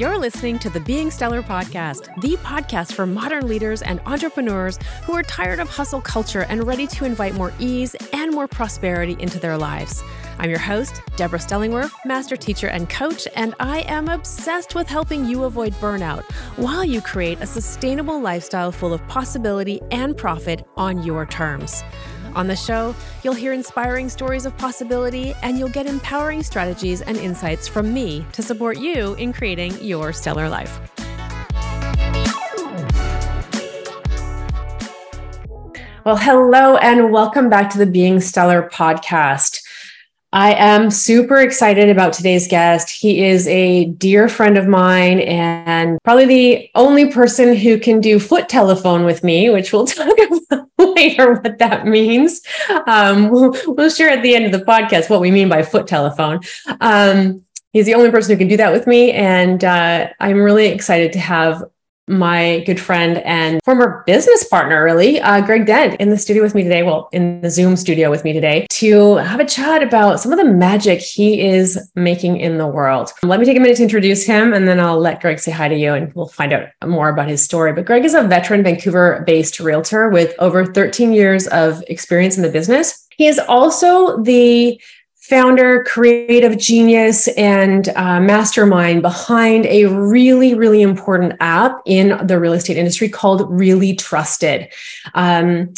You're listening to the Being Stellar podcast, the podcast for modern leaders and entrepreneurs who are tired of hustle culture and ready to invite more ease and more prosperity into their lives. I'm your host, Deborah Stellingwerf, master teacher and coach, and I am obsessed with helping you avoid burnout while you create a sustainable lifestyle full of possibility and profit on your terms. On the show, you'll hear inspiring stories of possibility and you'll get empowering strategies and insights from me to support you in creating your stellar life. Well, hello and welcome back to the Being Stellar podcast. I am super excited about today's guest. He is a dear friend of mine and probably the only person who can do foot telephone with me, which we'll talk about later what that means. Um, we'll, we'll, share at the end of the podcast what we mean by foot telephone. Um, he's the only person who can do that with me. And uh, I'm really excited to have my good friend and former business partner, really, uh, Greg Dent, in the studio with me today. Well, in the Zoom studio with me today to have a chat about some of the magic he is making in the world. Let me take a minute to introduce him and then I'll let Greg say hi to you and we'll find out more about his story. But Greg is a veteran Vancouver based realtor with over 13 years of experience in the business. He is also the founder, creative genius, and uh, mastermind behind a really, really important app in the real estate industry called Really Trusted. Um,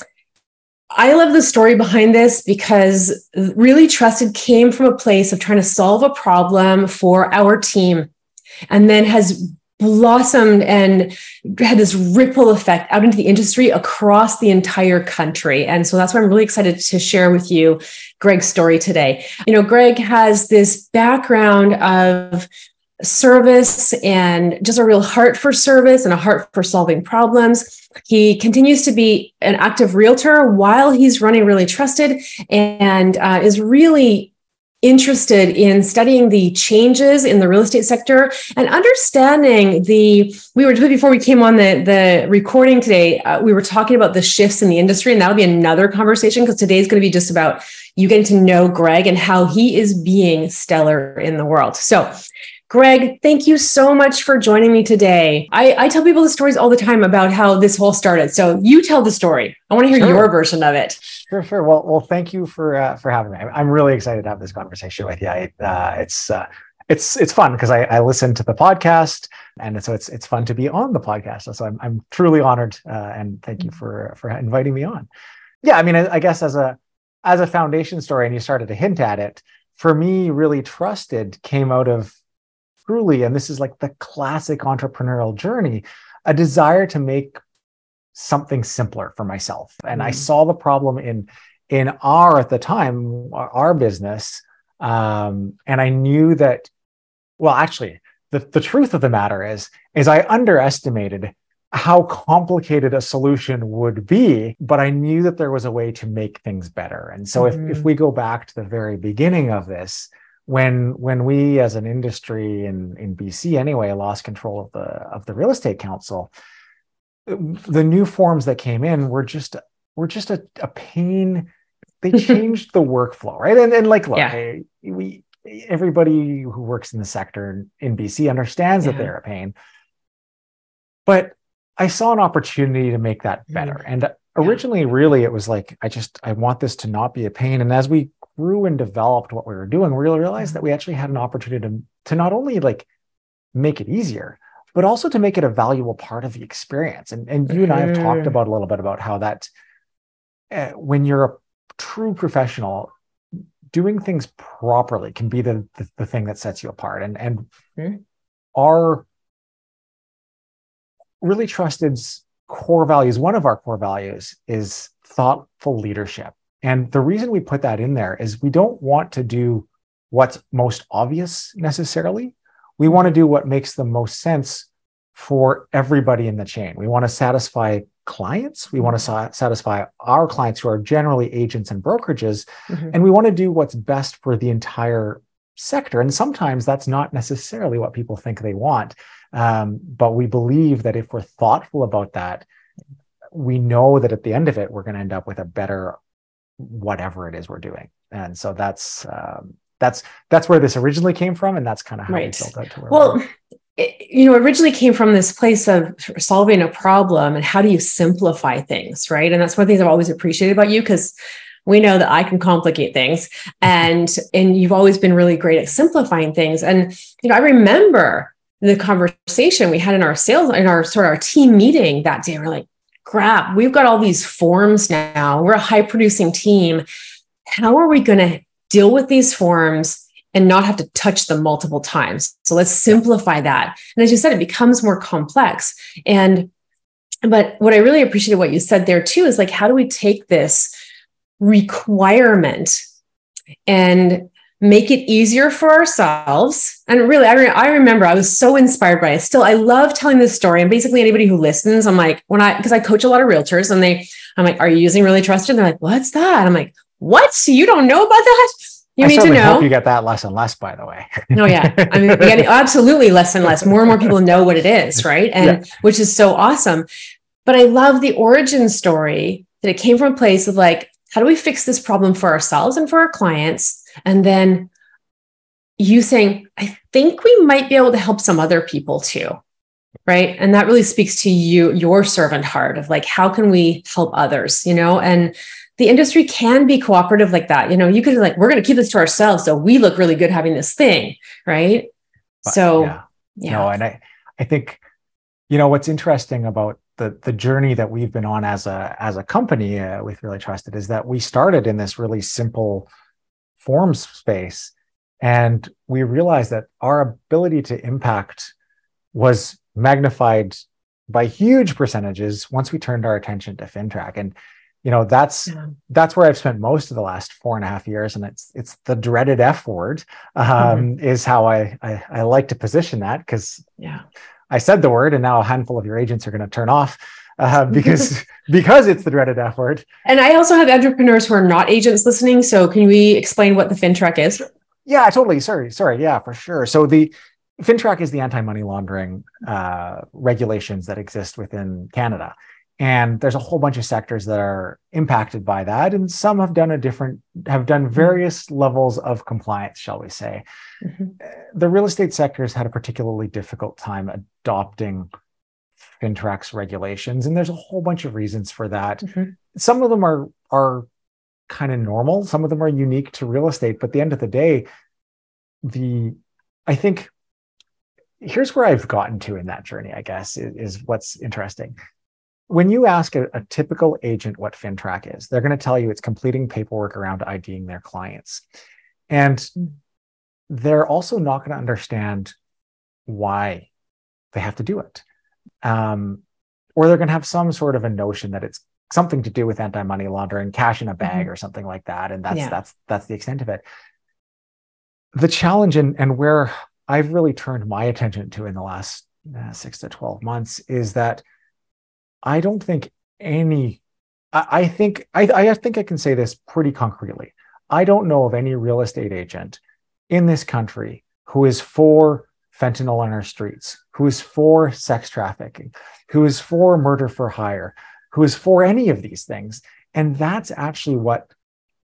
I love the story behind this because Really Trusted came from a place of trying to solve a problem for our team and then has blossomed and had this ripple effect out into the industry across the entire country. And so that's why I'm really excited to share with you Greg's story today. You know, Greg has this background of service and just a real heart for service and a heart for solving problems. He continues to be an active realtor while he's running Really Trusted and uh, is really interested in studying the changes in the real estate sector and understanding the we were before we came on the the recording today uh, we were talking about the shifts in the industry and that'll be another conversation because today's going to be just about you getting to know greg and how he is being stellar in the world. So Greg, thank you so much for joining me today. I, I, tell people the stories all the time about how this whole started. So you tell the story. I want to hear sure. your version of it. Sure, sure. Well, well, thank you for uh, for having me. I'm really excited to have this conversation with you. I, uh, it's uh, it's it's fun because I, I listen to the podcast, and so it's it's fun to be on the podcast. So I'm I'm truly honored, uh, and thank you for for inviting me on. Yeah, I mean, I, I guess as a as a foundation story, and you started to hint at it. For me, really trusted came out of truly, and this is like the classic entrepreneurial journey, a desire to make something simpler for myself. And mm. I saw the problem in in our at the time our business, um, and I knew that. Well, actually, the, the truth of the matter is is I underestimated how complicated a solution would be, but I knew that there was a way to make things better. And so, mm-hmm. if if we go back to the very beginning of this, when when we as an industry in in BC anyway lost control of the of the real estate council the new forms that came in were just were just a, a pain they changed the workflow right and and like look yeah. we everybody who works in the sector in BC understands yeah. that they're a pain but I saw an opportunity to make that better mm. and originally really it was like I just I want this to not be a pain and as we grew and developed what we were doing, we realized that we actually had an opportunity to, to not only like make it easier, but also to make it a valuable part of the experience. And, and you and I have talked mm-hmm. about a little bit about how that uh, when you're a true professional, doing things properly can be the, the, the thing that sets you apart. And, and mm-hmm. our really trusted core values, one of our core values is thoughtful leadership. And the reason we put that in there is we don't want to do what's most obvious necessarily. We want to do what makes the most sense for everybody in the chain. We want to satisfy clients. We want to sa- satisfy our clients who are generally agents and brokerages. Mm-hmm. And we want to do what's best for the entire sector. And sometimes that's not necessarily what people think they want. Um, but we believe that if we're thoughtful about that, we know that at the end of it, we're going to end up with a better whatever it is we're doing. And so that's um, that's that's where this originally came from, and that's kind of how right. we built it to where well. it, you know, originally came from this place of solving a problem and how do you simplify things, right? And that's one of the things I've always appreciated about you because we know that I can complicate things and and you've always been really great at simplifying things. And you know, I remember the conversation we had in our sales in our sort of our team meeting that day. We're like, crap, we've got all these forms now. We're a high producing team. How are we going to deal with these forms and not have to touch them multiple times? So let's simplify that. And as you said, it becomes more complex. And but what I really appreciated what you said there too is like, how do we take this requirement and make it easier for ourselves. And really, I, re- I remember I was so inspired by it. Still, I love telling this story. And basically, anybody who listens, I'm like, when I, because I coach a lot of realtors and they, I'm like, are you using really trusted? And they're like, what's that? I'm like, what? You don't know about that? You I need to know. Hope you get that less and less, by the way. oh yeah, I mean, getting absolutely less and less. More and more people know what it is, right? And yeah. which is so awesome. But I love the origin story that it came from a place of like, how do we fix this problem for ourselves and for our clients? And then you saying, I think we might be able to help some other people too. Right. And that really speaks to you, your servant heart of like, how can we help others, you know? And the industry can be cooperative like that. You know, you could like, we're going to keep this to ourselves. So we look really good having this thing. Right. But, so, yeah. yeah. No, and I, I think, you know, what's interesting about the the journey that we've been on as a as a company uh, with really trusted is that we started in this really simple forms space and we realized that our ability to impact was magnified by huge percentages once we turned our attention to FINTRAC and you know that's yeah. that's where i've spent most of the last four and a half years and it's it's the dreaded f word um, mm-hmm. is how I, I i like to position that because yeah I said the word, and now a handful of your agents are going to turn off uh, because because it's the dreaded F word. And I also have entrepreneurs who are not agents listening. So can we explain what the FINTRAC is? Yeah, totally. Sorry, sorry. Yeah, for sure. So the FINTRAC is the anti-money laundering uh, regulations that exist within Canada. And there's a whole bunch of sectors that are impacted by that. And some have done a different, have done mm-hmm. various levels of compliance, shall we say. Mm-hmm. The real estate sector has had a particularly difficult time adopting FINTRAC's regulations. And there's a whole bunch of reasons for that. Mm-hmm. Some of them are, are kind of normal, some of them are unique to real estate. But at the end of the day, the I think here's where I've gotten to in that journey, I guess, is, is what's interesting when you ask a, a, typical agent what FINTRAC is, they're going to tell you it's completing paperwork around IDing their clients. And they're also not going to understand why they have to do it. Um, or they're going to have some sort of a notion that it's something to do with anti-money laundering, cash in a bag, mm-hmm. or something like that. And that's yeah. that's that's the extent of it. The challenge and, and where I've really turned my attention to in the last uh, six to 12 months is that I don't think any. I, I think I, I think I can say this pretty concretely. I don't know of any real estate agent in this country who is for fentanyl on our streets, who is for sex trafficking, who is for murder for hire, who is for any of these things. And that's actually what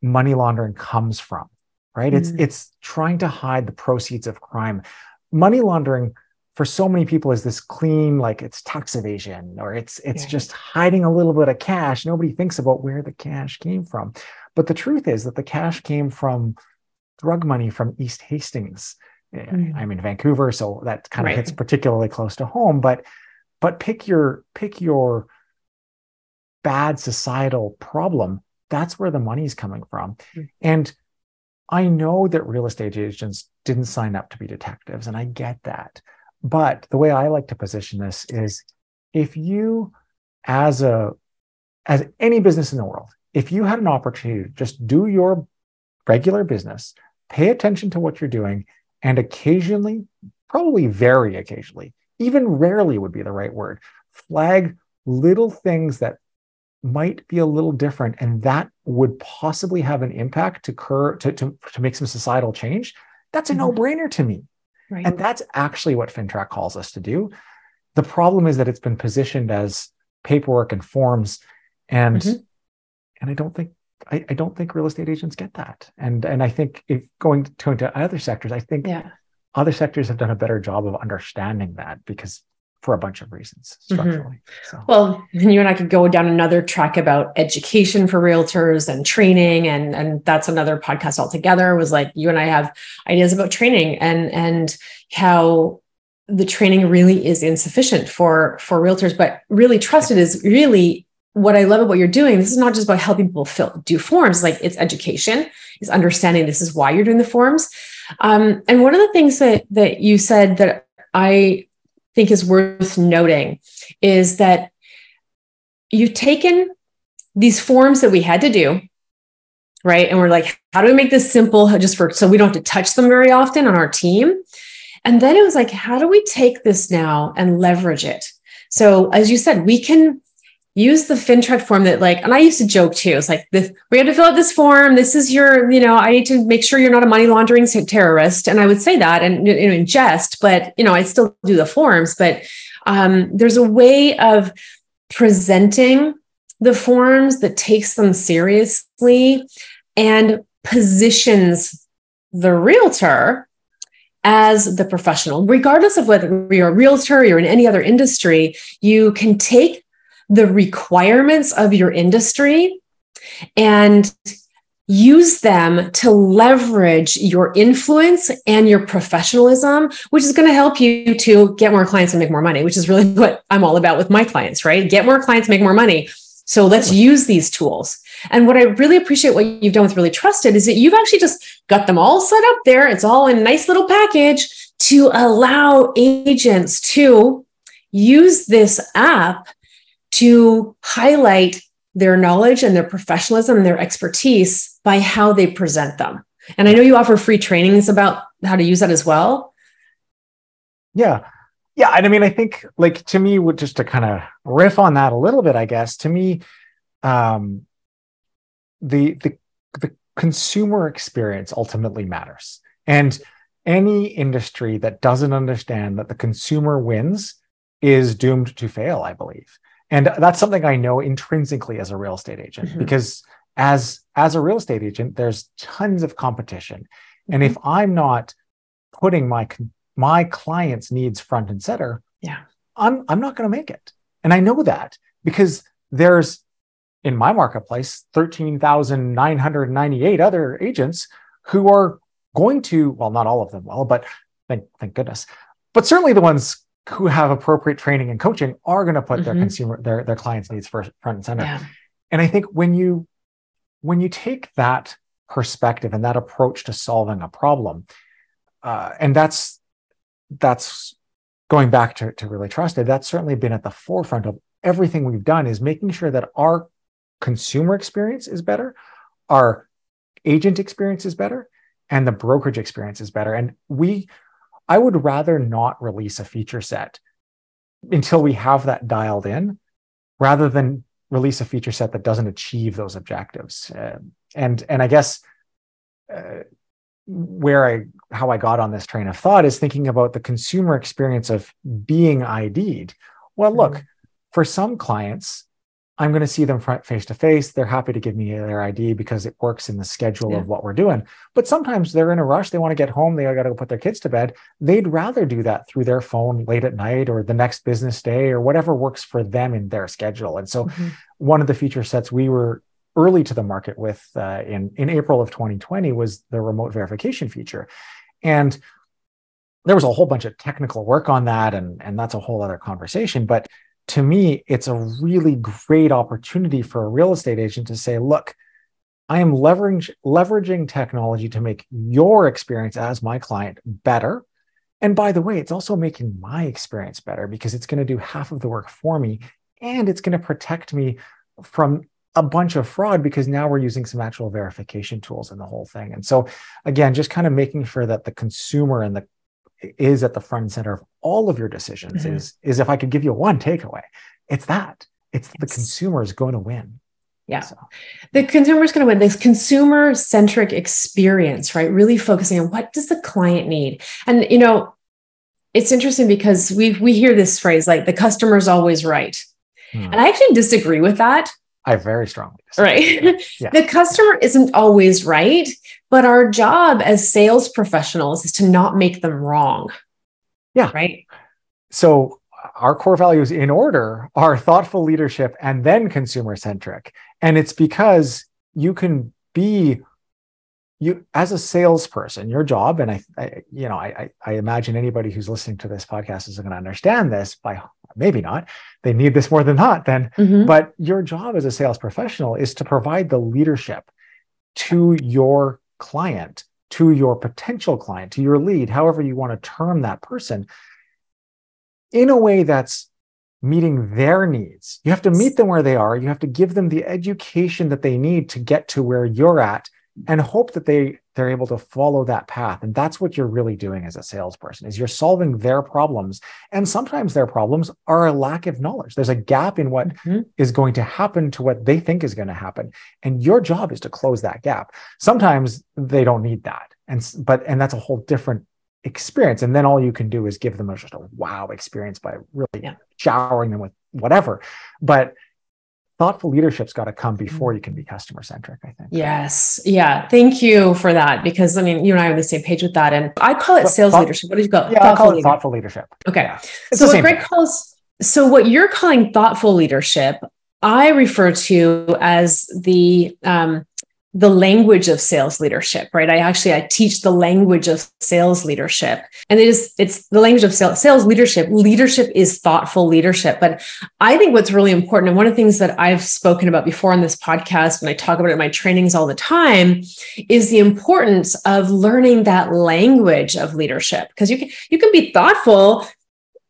money laundering comes from, right? Mm. It's it's trying to hide the proceeds of crime. Money laundering for so many people is this clean like it's tax evasion or it's it's yeah. just hiding a little bit of cash nobody thinks about where the cash came from but the truth is that the cash came from drug money from east hastings mm. i'm in vancouver so that kind of right. hits particularly close to home but but pick your pick your bad societal problem that's where the money's coming from mm. and i know that real estate agents didn't sign up to be detectives and i get that but the way I like to position this is if you, as a as any business in the world, if you had an opportunity to just do your regular business, pay attention to what you're doing, and occasionally, probably very occasionally, even rarely would be the right word, flag little things that might be a little different and that would possibly have an impact to, cur- to, to, to make some societal change, that's a mm-hmm. no-brainer to me. Right. And that's actually what FINTRAC calls us to do. The problem is that it's been positioned as paperwork and forms, and mm-hmm. and I don't think I, I, don't think real estate agents get that. And and I think if going to into other sectors, I think yeah. other sectors have done a better job of understanding that because for a bunch of reasons mm-hmm. structurally. Mm-hmm. So. Well, you and I could go down another track about education for realtors and training, and and that's another podcast altogether. Was like you and I have ideas about training and and how the training really is insufficient for for realtors, but really trusted is really what I love about what you're doing. This is not just about helping people fill do forms, like it's education, is understanding this is why you're doing the forms. Um, and one of the things that that you said that I think is worth noting is that you've taken these forms that we had to do, right? And we're like, how do we make this simple just for so we don't have to touch them very often on our team? And then it was like, how do we take this now and leverage it? So, as you said, we can use the FINTRAC form that like, and I used to joke too. It's like this, we have to fill out this form. This is your, you know, I need to make sure you're not a money laundering terrorist. And I would say that and you know, in jest, but you know, I still do the forms, but um, there's a way of presenting the forms that takes them seriously and positions the realtor as the professional, regardless of whether you're a realtor or you're in any other industry, you can take the requirements of your industry and use them to leverage your influence and your professionalism, which is going to help you to get more clients and make more money, which is really what I'm all about with my clients, right? Get more clients, make more money. So let's use these tools. And what I really appreciate what you've done with Really Trusted is that you've actually just got them all set up there. It's all in a nice little package to allow agents to use this app to highlight their knowledge and their professionalism and their expertise by how they present them. And I know you offer free trainings about how to use that as well. Yeah. Yeah. And I mean, I think like to me, just to kind of riff on that a little bit, I guess, to me, um, the, the, the consumer experience ultimately matters. And any industry that doesn't understand that the consumer wins is doomed to fail, I believe and that's something i know intrinsically as a real estate agent mm-hmm. because as as a real estate agent there's tons of competition mm-hmm. and if mm-hmm. i'm not putting my my clients needs front and center yeah i'm i'm not going to make it and i know that because there's in my marketplace 13,998 other agents who are going to well not all of them well but thank thank goodness but certainly the ones who have appropriate training and coaching are going to put mm-hmm. their consumer their their clients needs first front and center yeah. and i think when you when you take that perspective and that approach to solving a problem uh, and that's that's going back to, to really trusted that's certainly been at the forefront of everything we've done is making sure that our consumer experience is better our agent experience is better and the brokerage experience is better and we I would rather not release a feature set until we have that dialed in rather than release a feature set that doesn't achieve those objectives. Uh, and and I guess uh, where I how I got on this train of thought is thinking about the consumer experience of being ID'd. Well, look, mm-hmm. for some clients, I'm going to see them front face to face. They're happy to give me their ID because it works in the schedule yeah. of what we're doing. But sometimes they're in a rush. They want to get home. They got to go put their kids to bed. They'd rather do that through their phone late at night or the next business day or whatever works for them in their schedule. And so, mm-hmm. one of the feature sets we were early to the market with uh, in in April of 2020 was the remote verification feature, and there was a whole bunch of technical work on that, and and that's a whole other conversation. But to me, it's a really great opportunity for a real estate agent to say, look, I am leveraging, leveraging technology to make your experience as my client better. And by the way, it's also making my experience better because it's going to do half of the work for me and it's going to protect me from a bunch of fraud because now we're using some actual verification tools in the whole thing. And so, again, just kind of making sure that the consumer and the is at the front and center of all of your decisions mm-hmm. is is if i could give you one takeaway it's that it's the consumer is going to win yeah so. the consumer is going to win this consumer centric experience right really focusing on what does the client need and you know it's interesting because we we hear this phrase like the customer's always right hmm. and i actually disagree with that I very strongly disagree. right. Yeah. the customer isn't always right, But our job as sales professionals is to not make them wrong. Yeah. Right. So our core values in order are thoughtful leadership and then consumer centric. And it's because you can be you as a salesperson your job and I, I you know I, I imagine anybody who's listening to this podcast is going to understand this by maybe not they need this more than not then mm-hmm. but your job as a sales professional is to provide the leadership to your client to your potential client to your lead however you want to term that person in a way that's meeting their needs. You have to meet them where they are. You have to give them the education that they need to get to where you're at and hope that they they're able to follow that path and that's what you're really doing as a salesperson is you're solving their problems and sometimes their problems are a lack of knowledge there's a gap in what mm-hmm. is going to happen to what they think is going to happen and your job is to close that gap sometimes they don't need that and but and that's a whole different experience. And then all you can do is give them a, just a wow experience by really yeah. showering them with whatever. But thoughtful leadership's got to come before you can be customer centric i think. Yes. Yeah. Thank you for that because i mean you and i are on the same page with that and i call it sales thought, leadership. What did you call it? Yeah thoughtful i call it leadership. thoughtful leadership. okay. Yeah. so what greg thing. calls so what you're calling thoughtful leadership i refer to as the um, the language of sales leadership right? I actually i teach the language of sales leadership. And it is it's the language of sales, sales leadership. Leadership is thoughtful leadership. But i think what's really important and one of the things that i've spoken about before on this podcast and i talk about it in my trainings all the time is the importance of learning that language of leadership. Because you can you can be thoughtful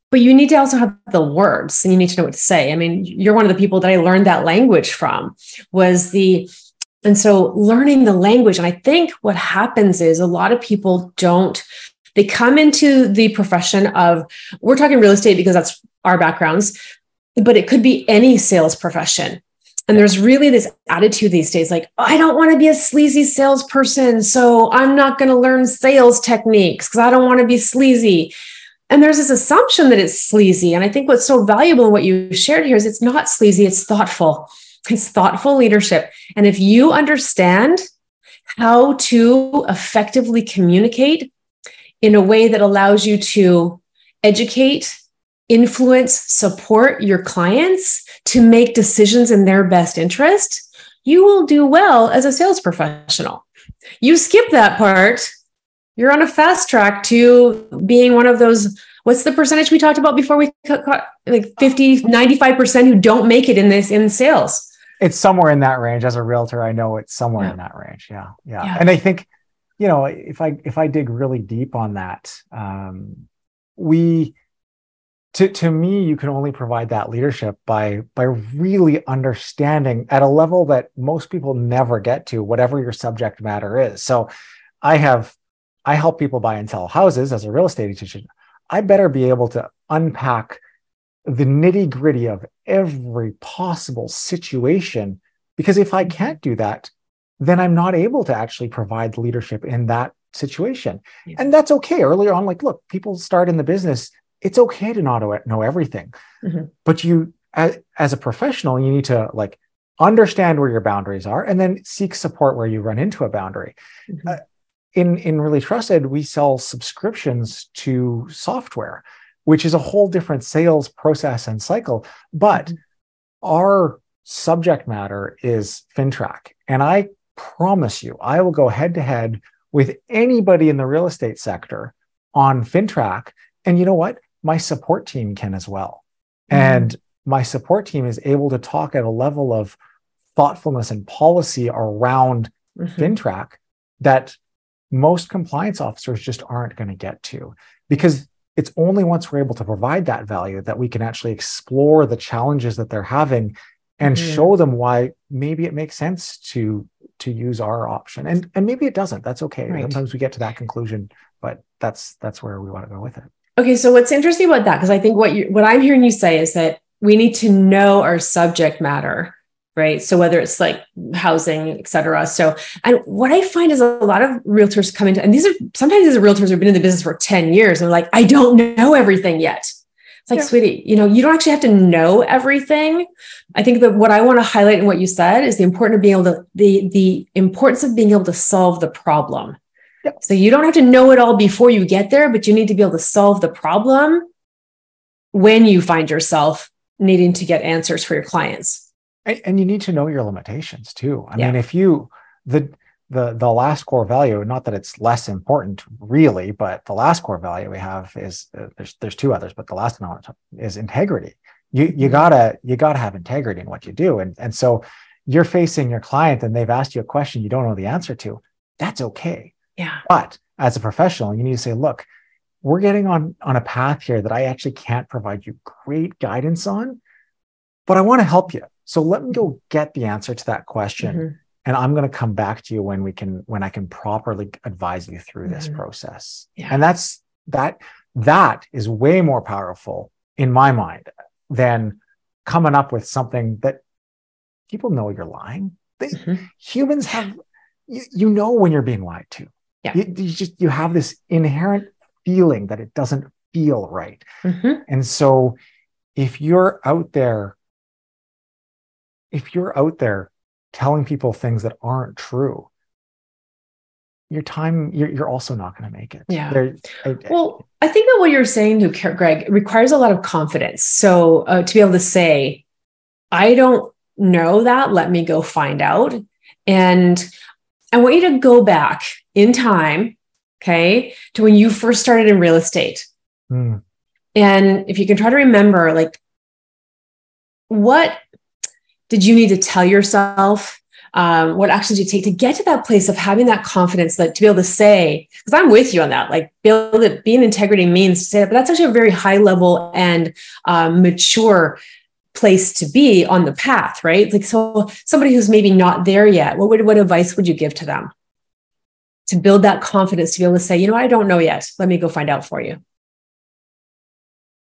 but you need to also have the words and you need to know what to say. I mean you're one of the people that i learned that language from was the and so learning the language, and I think what happens is a lot of people don't, they come into the profession of, we're talking real estate because that's our backgrounds, but it could be any sales profession. And there's really this attitude these days like, oh, I don't want to be a sleazy salesperson. So I'm not going to learn sales techniques because I don't want to be sleazy. And there's this assumption that it's sleazy. And I think what's so valuable in what you shared here is it's not sleazy, it's thoughtful. It's thoughtful leadership. And if you understand how to effectively communicate in a way that allows you to educate, influence, support your clients to make decisions in their best interest, you will do well as a sales professional. You skip that part, you're on a fast track to being one of those what's the percentage we talked about before we cut, cut like 50 95% who don't make it in this in sales it's somewhere in that range. As a realtor i know it's somewhere yeah. in that range. Yeah, yeah, yeah. And i think you know if i if i dig really deep on that um we to to me you can only provide that leadership by by really understanding at a level that most people never get to whatever your subject matter is. So i have i help people buy and sell houses as a real estate agent. I better be able to unpack the nitty gritty of every possible situation. Because if I mm-hmm. can't do that, then I'm not able to actually provide leadership in that situation. Yeah. And that's okay. Earlier on, like, look, people start in the business. It's okay to not know everything. Mm-hmm. But you, as, as a professional, you need to like understand where your boundaries are and then seek support where you run into a boundary. Mm-hmm. Uh, in, in Really Trusted, we sell subscriptions to software which is a whole different sales process and cycle. But mm-hmm. our subject matter is FINTRAC. And I promise you, I will go head to head with anybody in the real estate sector on FINTRAC. And you know what? My support team can as well. Mm-hmm. And my support team is able to talk at a level of thoughtfulness and policy around mm-hmm. FINTRAC that most compliance officers just aren't going to get to because it's only once we're able to provide that value that we can actually explore the challenges that they're having and mm-hmm. show them why maybe it makes sense to to use our option. And and maybe it doesn't. That's okay. Right. sometimes we get to that conclusion but that's that's where we want to go with it. Okay so what's interesting about that because i think what you what i'm hearing you say is that we need to know our subject matter right so whether it's like housing et cetera so and what i find is a lot of realtors come into and these are sometimes these are realtors who've been in the business for 10 years and like i don't know everything yet It's like, sweetie, you know, you don't actually have to know everything. I think that what I want to highlight in what you said is the importance of being able to the the importance of being able to solve the problem. Yep. So you don't have to know it all before you get there, but you need to be able to solve the problem when you find yourself needing to get answers for your clients. And, and you need to know your limitations too. I yeah. mean, if you the the the last core value not that it's less important really but the last core value we have is uh, there's there's two others but the last one is integrity you you mm-hmm. gotta you gotta have integrity in what you do and and so you're facing your client and they've asked you a question you don't know the answer to that's okay yeah but as a professional you need to say look we're getting on on a path here that i actually can't provide you great guidance on but i want to help you so let me go get the answer to that question mm-hmm and i'm going to come back to you when we can when i can properly advise you through this mm-hmm. process yeah. and that's that that is way more powerful in my mind than coming up with something that people know you're lying they, mm-hmm. humans have you, you, know when you're being lied to yeah. you, you, just you have this inherent feeling that it doesn't feel right mm-hmm. and so if you're out there if you're out there telling people things that aren't true your time you're, you're also not going to make it. Yeah. I, well i think that what you're saying to greg requires a lot of confidence. So uh, to be able to say i don't know that let me go find out. And i want you to go back in time okay to when you first started in real estate. Mm. and if you can try to remember like what did you need to tell yourself? Um, what actions you take to get to that place of having that confidence that to be able to say, because I'm with you on that, like build it, being integrity means to say that, but that's actually a very high level and um, mature place to be on the path, right? Like, so somebody who's maybe not there yet, what would, what advice would you give to them to build that confidence to be able to say, you know, I don't know yet. Let me go find out for you.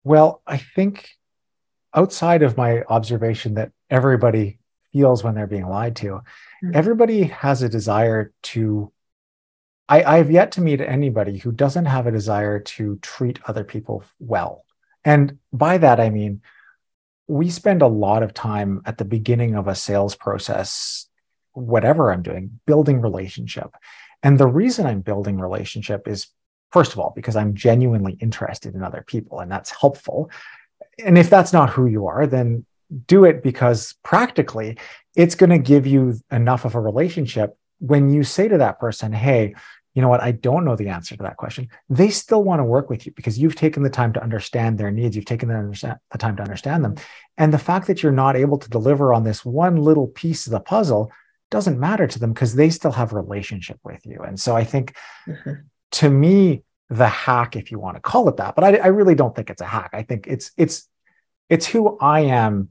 Well, I think outside of my observation that everybody feels when they're being lied to, mm-hmm. everybody has a desire to. I, I've yet to meet anybody who doesn't have a desire to treat other people well. And by that, I mean, we spend a lot of time at the beginning of a sales process, whatever I'm doing, building relationship. And the reason I'm building relationship is, first of all, because I'm genuinely interested in other people, and that's helpful and if that's not who you are, then do it because practically it's going to give you enough of a relationship when you say to that person, Hey, you know what? I don't know the answer to that question. They still want to work with you because you've taken the time to understand their needs. You've taken the, the time to understand them. And the fact that you're not able to deliver on this one little piece of the puzzle doesn't matter to them because they still have a relationship with you. And so I think mm-hmm. to me, the hack, if you want to call it that. But I, I really don't think it's a hack. I think it's it's it's who I am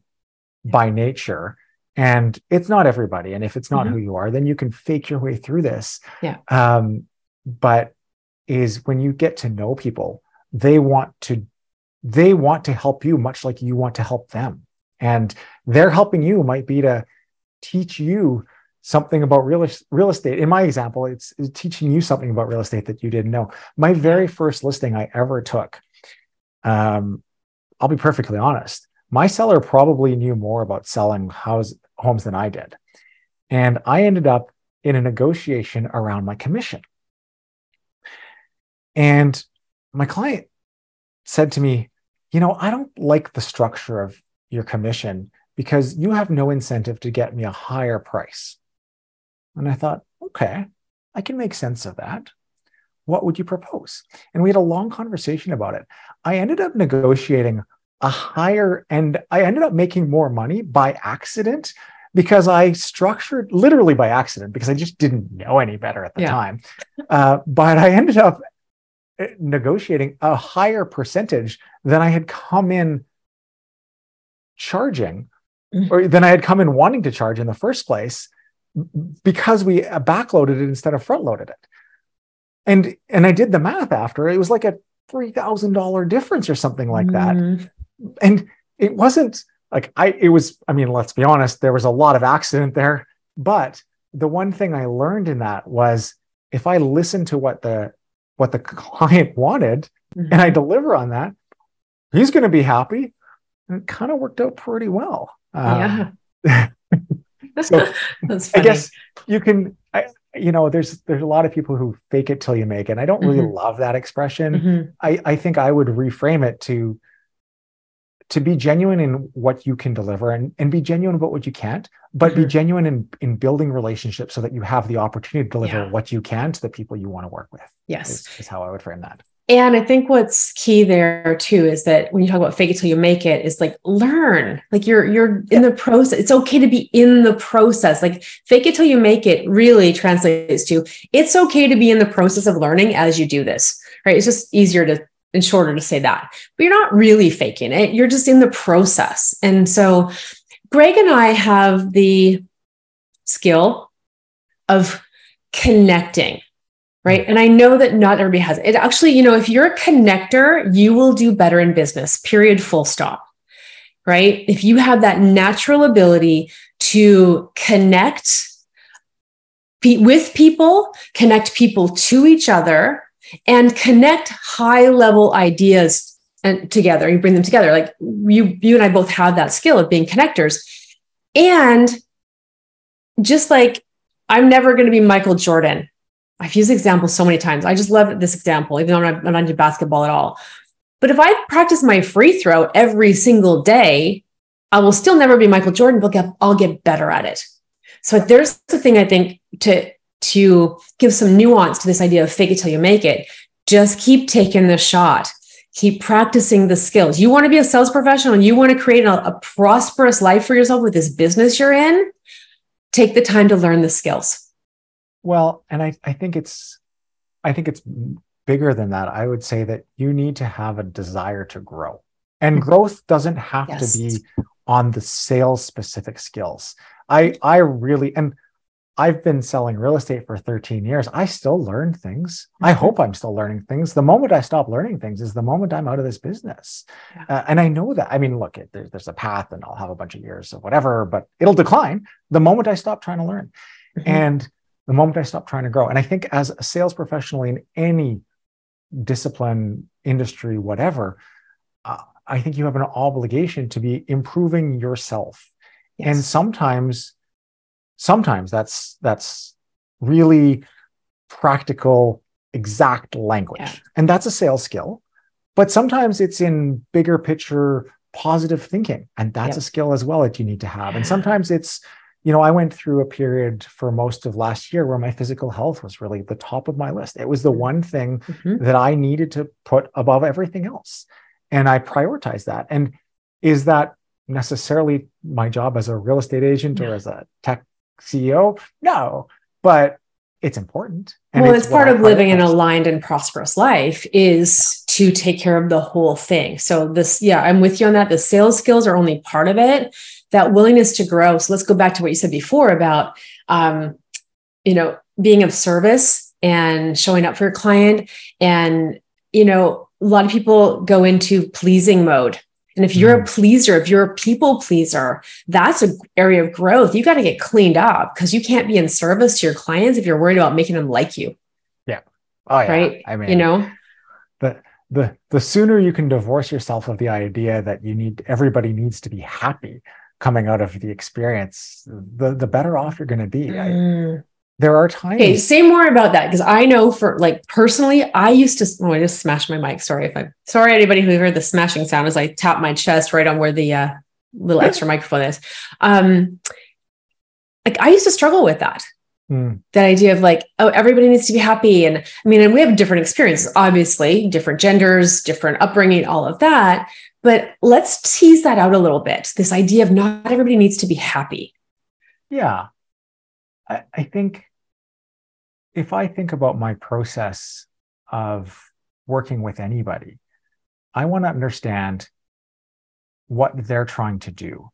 by nature. And it's not everybody. And if it's not mm-hmm. who you are, then you can fake your way through this. Yeah. Um, but is when you get to know people, they want to they want to help you much like you want to help them. And they're helping you might be to teach you something about real, real estate. In my example, it's, it's, teaching you something about real estate that you didn't know. My very first listing I ever took, um, I'll be perfectly honest, my seller probably knew more about selling house, homes than I did. And I ended up in a negotiation around my commission. And my client said to me, You know, I don't like the structure of your commission because you have no incentive to get me a higher price. And I thought, okay, I can make sense of that. What would you propose? And we had a long conversation about it. I ended up negotiating a higher and I ended up making more money by accident because I structured literally by accident because I just didn't know any better at the yeah. time. Uh, but I ended up uh, negotiating a higher percentage than I had come in charging mm. or than I had come in wanting to charge in the first place because we backloaded it instead of front loaded it. And and I did the math after it was like a three thousand dollar difference or something like that. Mm. And it wasn't like I it was, I mean, let's be honest, there was a lot of accident there. But the one thing I learned in that was if I listen to what the what the client wanted mm-hmm. and I deliver on that, he's going to be happy. And it kind of worked out pretty well. Um, yeah. so I guess you can, I, you know, there's there's a lot of people who fake it till you make it. And I don't really mm-hmm. love that expression. Mm-hmm. I, I think I would reframe it to to be genuine in what you can deliver and, and be genuine about what you can't, but mm-hmm. be genuine in, in building relationships so that you have the opportunity to deliver yeah. what you can to the people you want to work with. Yes. Is, is how I would frame that. And I think what's key there too is that when you talk about fake it till you make it, is like learn. Like you're you're in the process. It's okay to be in the process. Like fake it till you make it really translates to it's okay to be in the process of learning as you do this. Right. It's just easier to and shorter to say that. But you're not really faking it. You're just in the process. And so Greg and I have the skill of connecting right? And I know that not everybody has it. Actually, you know, if you're a connector, you will do better in business, period, full stop, right? If you have that natural ability to connect with people, connect people to each other, and connect high level ideas and together, you bring them together. Like you, you and I both have that skill of being connectors. And just like I'm never going to be Michael Jordan, I've used examples so many times. I just love this example, even though I'm not, into basketball at all. But if I practice my free throw every single day, I will still never be Michael Jordan, but I'll get, I'll get better at it. So there's the thing I think to to give some nuance to this idea of fake it till you make it. Just keep taking the shot. Keep practicing the skills. You want to be a sales professional and you want to create a, a prosperous life for yourself with this business you're in. Take the time to learn the skills well, and I, I think it's I think it's bigger than that. I would say that you need to have a desire to grow. And mm-hmm. growth doesn't have yes. to be on the sales specific skills. I I really and I've been selling real estate for 13 years. I still learn things. Mm-hmm. I hope I'm still learning things. The moment I stop learning things is the moment I'm out of this business. Yeah. Uh, and I know that. I mean, look, it, there's, there's a path and I'll have a bunch of years of whatever, but it'll decline the moment I stop trying to learn. Mm-hmm. And the moment I stop trying to grow. And I think as a sales professional in any discipline, industry, whatever, uh, I think you have an obligation to be improving yourself. Yes. And sometimes, sometimes that's that's really practical, exact language. Yeah. And that's a sales skill. But sometimes it's in bigger picture positive thinking. And that's yep. a skill as well that you need to have. And sometimes it's you know, I went through a period for most of last year where my physical health was really the top of my list. It was the mm-hmm. one thing mm-hmm. that I needed to put above everything else. And I prioritized that. And is that necessarily my job as a real estate agent or as a tech CEO? No, but it's important. And well, it's, it's part of living an aligned and prosperous life is yeah. To take care of the whole thing. So this, yeah, I'm with you on that. The sales skills are only part of it that willingness to grow. So let's go back to what you said before about, um, you know, being of service and showing up for your client. And, you know, a lot of people go into pleasing mode. And if you're a mm. pleaser, if you're a people pleaser, that's an area of growth. You got to get cleaned up because you can't be in service to your clients if you're worried about making them like you. Yeah. Oh, yeah. Right. I mean, you know, the the sooner you can divorce yourself of the idea that you need everybody needs to be happy coming out of the experience, the the better off you're going to be. Mm. I, there are times. Okay, say more about that because I know for like personally, I used to. Oh, I just smashed my mic. Sorry if I. am Sorry, anybody who heard the smashing sound as I tap my chest right on where the uh, little extra microphone is. Um, like I used to struggle with that. Mm. That idea of like, oh, everybody needs to be happy. And I mean, and we have different experiences, obviously, different genders, different upbringing, all of that. But let's tease that out a little bit. This idea of not everybody needs to be happy. Yeah. I, I think if I think about my process of working with anybody, I want to understand what they're trying to do.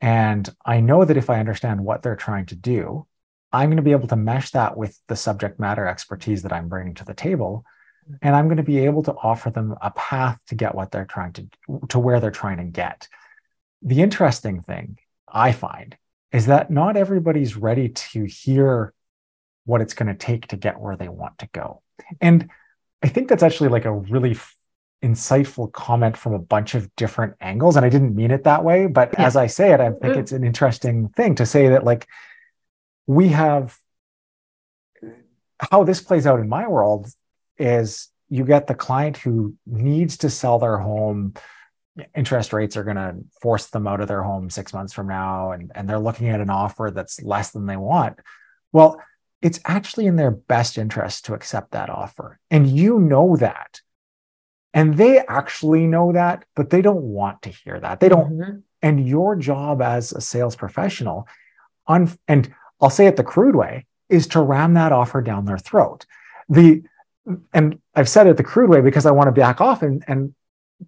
And I know that if I understand what they're trying to do, I'm going to be able to mesh that with the subject matter expertise that I'm bringing to the table and i'm going to be able to offer them a path to get what they're trying to to where they're trying to get the interesting thing i find is that not everybody's ready to hear what it's going to take to get where they want to go and i think that's actually like a really insightful comment from a bunch of different angles. And I didn't mean it that way, but yeah. as I say it, I think mm-hmm. it's an interesting thing to say that like we have how this plays out in my world is you get the client who needs to sell their home. Interest rates are going to force them out of their home six months from now and, and they're looking at an offer that's less than they want. Well it's actually in their best interest to accept that offer. And you know that. And they actually know that but they don't want to hear that. They don't mm-hmm. and your job as a sales professional on and i'll say it the crude way is to ram that offer down their throat the and I've said it the crude way because I want to back off and, and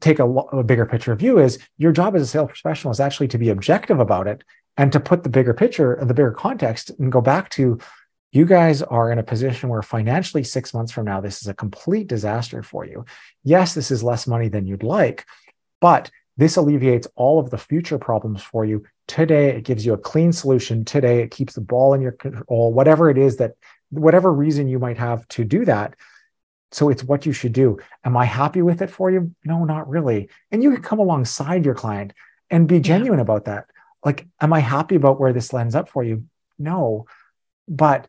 take a, a bigger picture view is your job as a sales professional is actually to be objective about it and to put the bigger picture, the bigger context and go back to you guys are in a position where financially six months from now, this is a complete disaster for you. Yes, this is less money than you'd like, but this alleviates all of the future problems for you. Today, it gives you a clean solution. Today, it keeps the ball in your control, whatever it is that, whatever reason you might have to do that so it's what you should do. Am I happy with it for you? No, not really. And you can come alongside your client and be genuine yeah. about that. Like, am I happy about where this lands up for you? No. But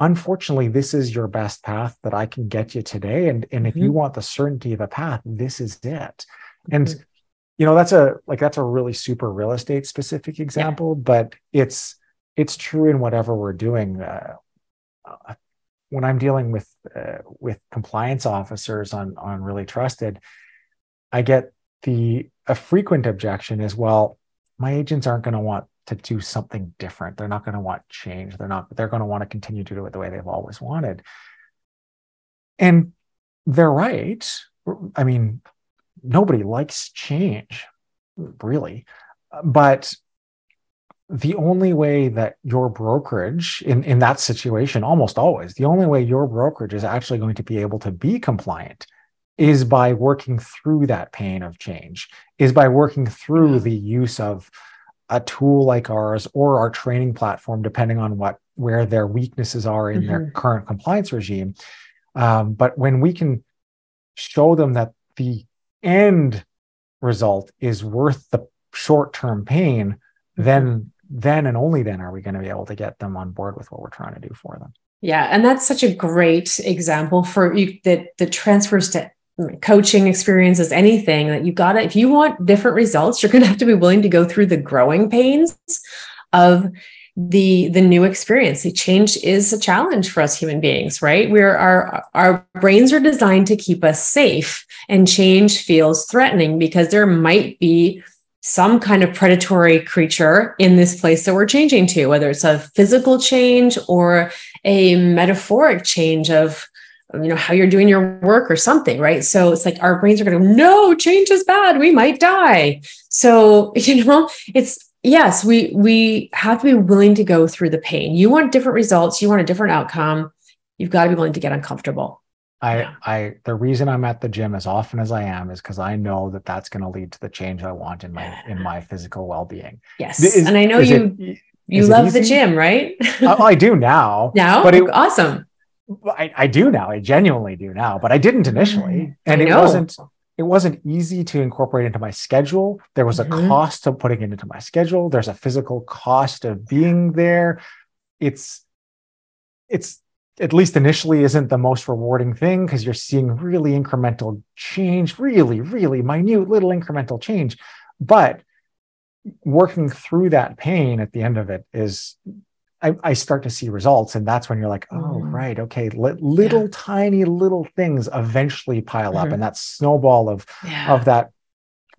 unfortunately, this is your best path that I can get you today. And, and if mm-hmm. you want the certainty of a path, this is it. Mm-hmm. And you know, that's a like that's a really super real estate specific example, yeah. but it's it's true in whatever we're doing. Uh, when I'm dealing with uh, with compliance officers on on really trusted, I get the a frequent objection is well, my agents aren't going to want to do something different. They're not going to want change. They're not. They're going to want to continue to do it the way they've always wanted. And they're right. I mean, nobody likes change, really, but the only way that your brokerage in, in that situation almost always the only way your brokerage is actually going to be able to be compliant is by working through that pain of change is by working through the use of a tool like ours or our training platform depending on what where their weaknesses are in mm-hmm. their current compliance regime. Um, but when we can show them that the end result is worth the short-term pain mm-hmm. then then and only then are we going to be able to get them on board with what we're trying to do for them. Yeah, and that's such a great example for you that the transfers to coaching experiences anything that you got to if you want different results you're going to have to be willing to go through the growing pains of the the new experience. The change is a challenge for us human beings right? We're our our brains are designed to keep us safe and change feels threatening because there might be some kind of predatory creature in this place that we're changing to, whether it's a physical change or a metaphoric change of you know how you're doing your work or something right? So it's like our brains are going to no change is bad. We might die. So you know it's yes we we have to be willing to go through the pain you want different results you want a different outcome you've got to be willing to get uncomfortable I, I, the reason I'm at the gym as often as I am is because I know that that's going to lead to the change I want in my in my physical well being. Yes, is, and I know you it, you love the gym, right? I, I do now. Now, but it, awesome. I, I do now. I genuinely do now, but I didn't initially, mm, and it wasn't it wasn't easy to incorporate into my schedule. There was a mm-hmm. cost of putting it into my schedule. There's a physical cost of being there. It's it's at least initially isn't the most rewarding thing because you're seeing really incremental change, really, really minute little incremental change. But working through that pain at the end of it is I, I start to see results. And that's when you're like, oh, mm. right, okay, L- little yeah. tiny little things eventually pile up. Mm-hmm. And that snowball of yeah. of that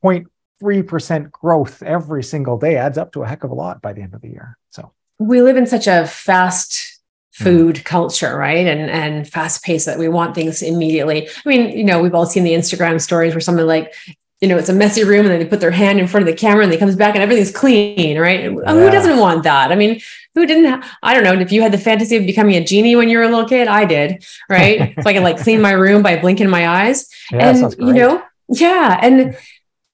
0.3% growth every single day adds up to a heck of a lot by the end of the year. So we live in such a fast food mm. culture, right? And and fast pace that we want things immediately. I mean, you know, we've all seen the Instagram stories where someone like, you know, it's a messy room and then they put their hand in front of the camera and they comes back and everything's clean, right? Yeah. Who doesn't want that? I mean, who didn't have, I don't know, if you had the fantasy of becoming a genie when you were a little kid, I did, right? so I can like clean my room by blinking my eyes. Yeah, and you know, yeah. And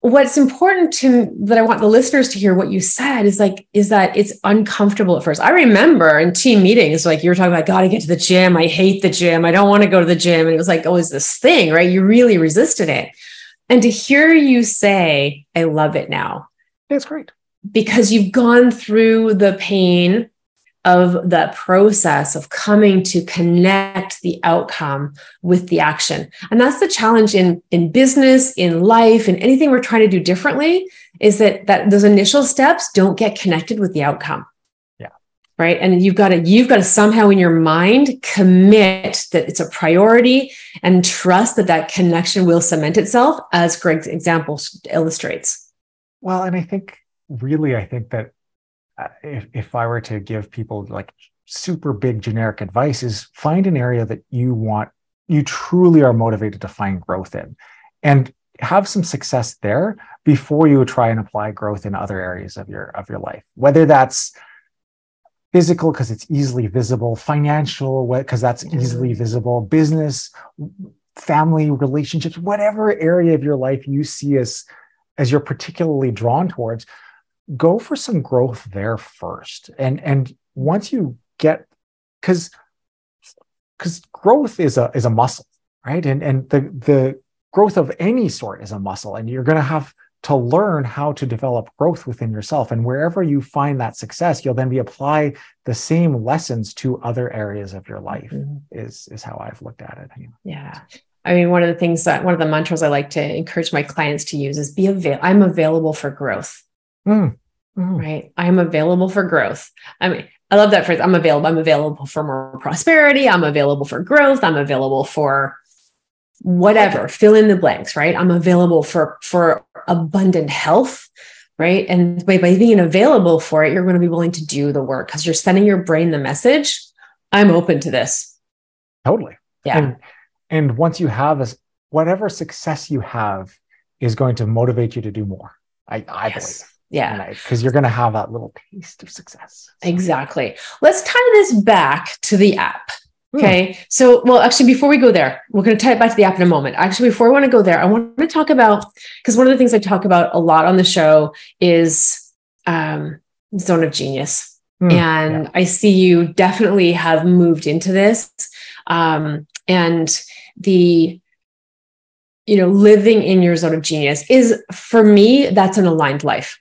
what's important to that I want the listeners to hear what you said is like, is that it's uncomfortable at first. I remember in team meetings, like you were talking about, got to get to the gym. I hate the gym. I don't want to go to the gym. And it was like oh, always this thing, right? You really resisted it. And to hear you say, I love it now. It's great. Because you've gone through the pain of that process of coming to connect the outcome with the action. And that's the challenge in, in business, in life, in anything we're trying to do differently, is that, that those initial steps don't get connected with the outcome Yeah. right and you've got to you've got to somehow in your mind commit that it's a priority and trust that that connection will cement itself as greg's example illustrates well and i think really i think that uh, if, if i were to give people like super big generic advice is find an area that you want you truly are motivated to find growth in and have some success there before you try and apply growth in other areas of your of your life whether that's physical because it's easily visible, financial because that's easily visible, business, family relationships, whatever area of your life you see as as you're particularly drawn towards, go for some growth there first. And and once you get because because growth is a is a muscle, right? And and the the growth of any sort is a muscle, and you're going to have to learn how to develop growth within yourself. And wherever you find that success, you'll then be apply the same lessons to other areas of your life. Mm-hmm. Is is how I've looked at it. Yeah. I mean, one of the things that one of the mantras I like to encourage my clients to use is be avail. I'm available for growth. Mm. Mm. Right. I'm available for growth. I mean, I love that phrase. I'm available. I'm available for more prosperity. I'm available for growth. I'm available for whatever fill in the blanks right i'm available for for abundant health right and by, by being available for it you're going to be willing to do the work because you're sending your brain the message i'm open to this totally yeah and, and once you have a, whatever success you have is going to motivate you to do more i i yes. believe yeah because you're going to have that little taste of success so. exactly let's tie this back to the app Hmm. Okay. So, well, actually, before we go there, we're going to tie it back to the app in a moment. Actually, before we want to go there, I want to talk about because one of the things I talk about a lot on the show is um, zone of genius. Mm, and yeah. I see you definitely have moved into this. Um, and the, you know, living in your zone of genius is for me, that's an aligned life.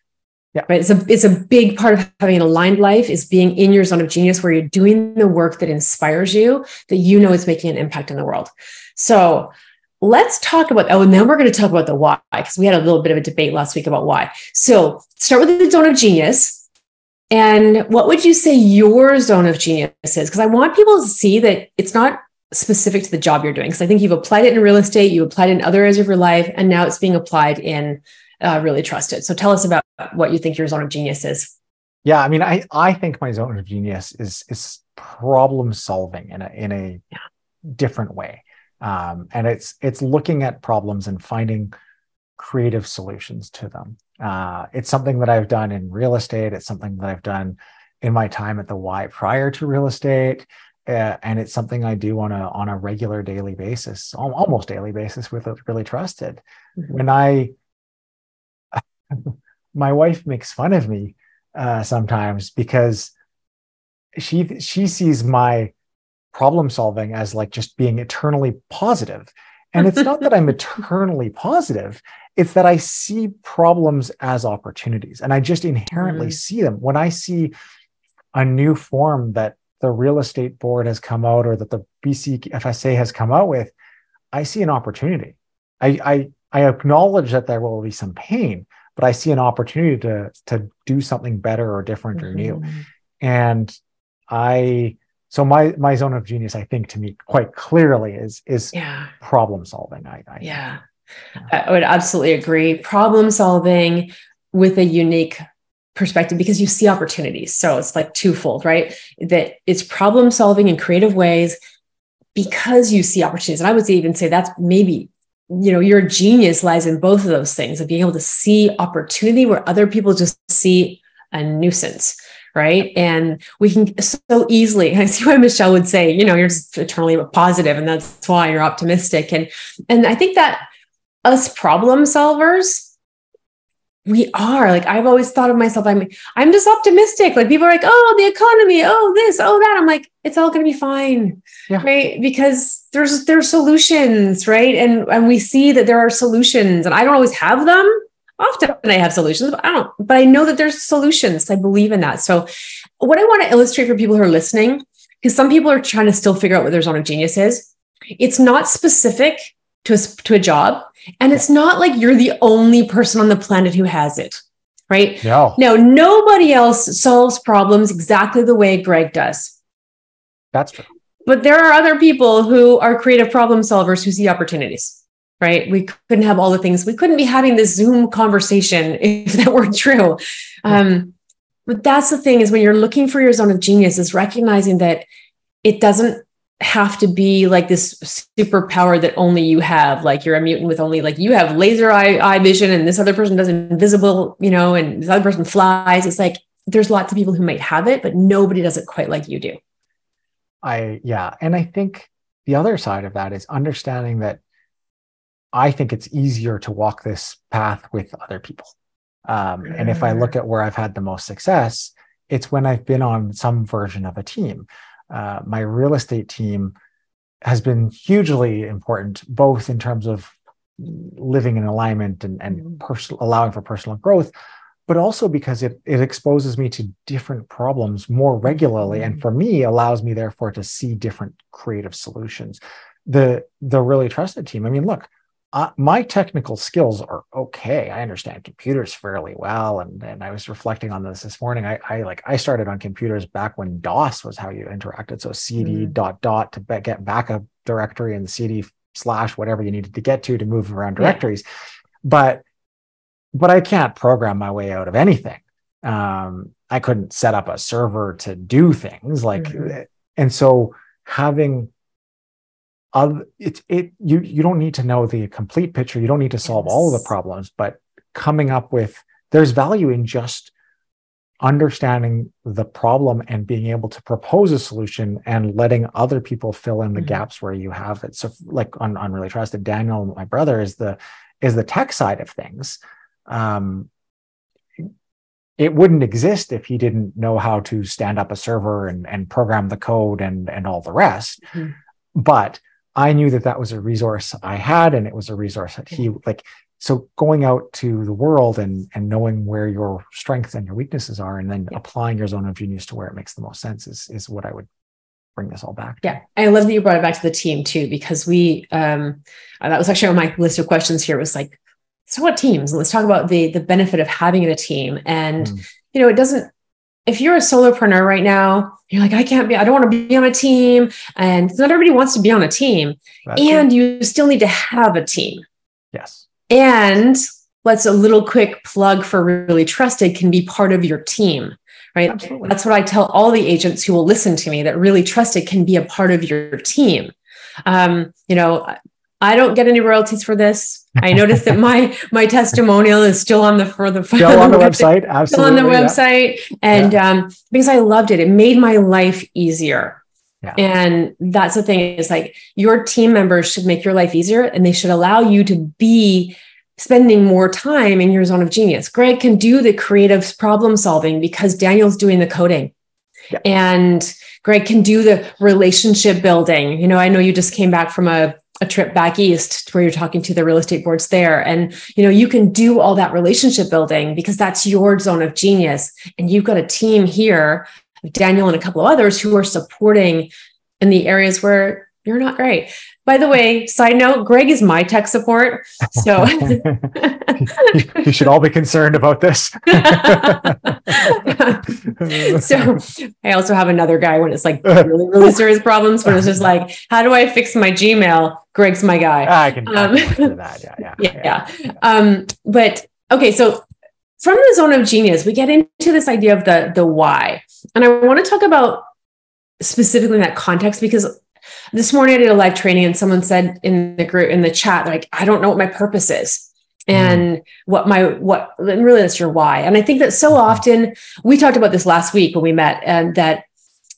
Yeah. Right. It's a it's a big part of having an aligned life is being in your zone of genius where you're doing the work that inspires you, that you know is making an impact in the world. So let's talk about oh, and then we're going to talk about the why, because we had a little bit of a debate last week about why. So start with the zone of genius. And what would you say your zone of genius is? Because I want people to see that it's not specific to the job you're doing. Because I think you've applied it in real estate, you applied it in other areas of your life, and now it's being applied in uh, really trusted. So tell us about what you think your zone of genius is. Yeah, I mean, I I think my zone of genius is is problem solving in a in a yeah. different way, um, and it's it's looking at problems and finding creative solutions to them. Uh, it's something that I've done in real estate. It's something that I've done in my time at the Y prior to real estate. Uh, and it's something I do on a on a regular daily basis, almost daily basis with really trusted. Mm-hmm. When I my wife makes fun of me uh, sometimes because she she sees my problem solving as like just being eternally positive. And it's not that i'm eternally positive it's that i see problems as opportunities and i just inherently mm. see them. When i see a new form that the real estate board has come out or that the BCFSA has come out with i see an opportunity. I i, I acknowledge that there will be some pain but I see an opportunity to to do something better or different mm-hmm. or new. Mm-hmm. And I so my my zone of genius, I think to me quite clearly is is yeah. problem solving. I, I yeah. yeah. I would absolutely agree. Problem solving with a unique perspective because you see opportunities. So it's like twofold, right? That it's problem solving in creative ways because you see opportunities. And I would even say that's maybe you know your genius lies in both of those things of being able to see opportunity where other people just see a nuisance right? And we can so easily i see why michelle would say you know you're just eternally positive and that's why you're optimistic. And and i think that us problem solvers we are. Like i've always thought of myself i'm i'm just optimistic. Like people are like oh the economy oh this oh that. I'm like it's all going to be fine. Yeah. right? Because there's there's solutions right? And and we see that there are solutions and i don't always have them. Often i have solutions but i don't but i know that there's solutions i believe in that. So what i want to illustrate for people who are listening because some people are trying to still figure out what their zone of genius is it's not specific to a, to a job and it's not like you're the only person on the planet who has it, right? No. No, nobody else solves problems exactly the way Greg does. That's true. But there are other people who are creative problem solvers who see opportunities, right? We couldn't have all the things. We couldn't be having this Zoom conversation if that weren't true. Um, but that's the thing is when you're looking for your zone of genius is recognizing that it doesn't have to be like this superpower that only you have like you're a mutant with only like you have laser eye, eye vision and this other person does invisible you know and this other person flies. It's like there's lots of people who might have it but nobody does it quite like you do. I yeah. And i think the other side of that is understanding that i think it's easier to walk this path with other people. Um, and if i look at where i've had the most success it's when i've been on some version of a team uh, my real estate team has been hugely important, both in terms of living in alignment and, and mm-hmm. personal, allowing for personal growth, but also because it, it exposes me to different problems more regularly. And mm-hmm. for me, allows me therefore to see different creative solutions. The the really trusted team. I mean, look, uh, my technical skills are okay. I understand computers fairly well, and and I was reflecting on this this morning. I, I like I started on computers back when DOS was how you interacted. So CD mm. dot dot to be, get backup directory and CD slash whatever you needed to get to to move around directories. Yeah. But but I can't program my way out of anything. Um, I couldn't set up a server to do things like, mm-hmm. and so having of it, it you you don't need to know the complete picture you don't need to solve yes. all the problems but coming up with there's value in just understanding the problem and being able to propose a solution and letting other people fill in the mm-hmm. gaps where you have it so like on, on really trusted daniel my brother is the is the tech side of things um it wouldn't exist if he didn't know how to stand up a server and, and program the code and and all the rest mm-hmm. but I knew that that was a resource I had, and it was a resource that he like. So going out to the world and and knowing where your strengths and your weaknesses are, and then yeah. applying your zone of genius to where it makes the most sense is is what I would bring this all back. To. Yeah, I love that you brought it back to the team too, because we um that was actually on my list of questions here. Was like, so what teams? Let's talk about the the benefit of having a team, and mm. you know, it doesn't if you're a solopreneur right now, you're like, I can't be, I don't want to be on a team. And not everybody wants to be on a team. That's and you still need to have a team. Yes. And let's a little quick plug for really trusted can be part of your team. Right. Absolutely. That's what I tell all the agents who will listen to me that really trusted can be a part of your team. Um, you know, I don't get any royalties for this. I noticed that my my testimonial is still on the for the still on the website, absolutely still on the website, yeah. and yeah. um, because I loved it, it made my life easier. Yeah. And that's the thing is like your team members should make your life easier, and they should allow you to be spending more time in your zone of genius. Greg can do the creative problem solving because Daniel's doing the coding, and Greg can do the relationship building. You know, I know you just came back from a a trip back east where you're talking to the real estate boards there. And you know you can do all that relationship building because that's your zone of genius. And you've got a team here daniel and a couple of others who are supporting in the areas where you're not great by the way, side note, Greg is my tech support. So you should all be concerned about this. so I also have another guy when it's like really, really serious problems, when it's just like, how do I fix my Gmail? Greg's my guy. I can, um, that. Yeah, yeah, yeah. yeah. yeah. Um, but okay, so from the zone of genius, we get into this idea of the the why. And I want to talk about specifically in that context because this morning I did a live training and someone said in the group in the chat, like, I don't know what my purpose is mm. and what my what and really that's your why. And I think that so often we talked about this last week when we met, and that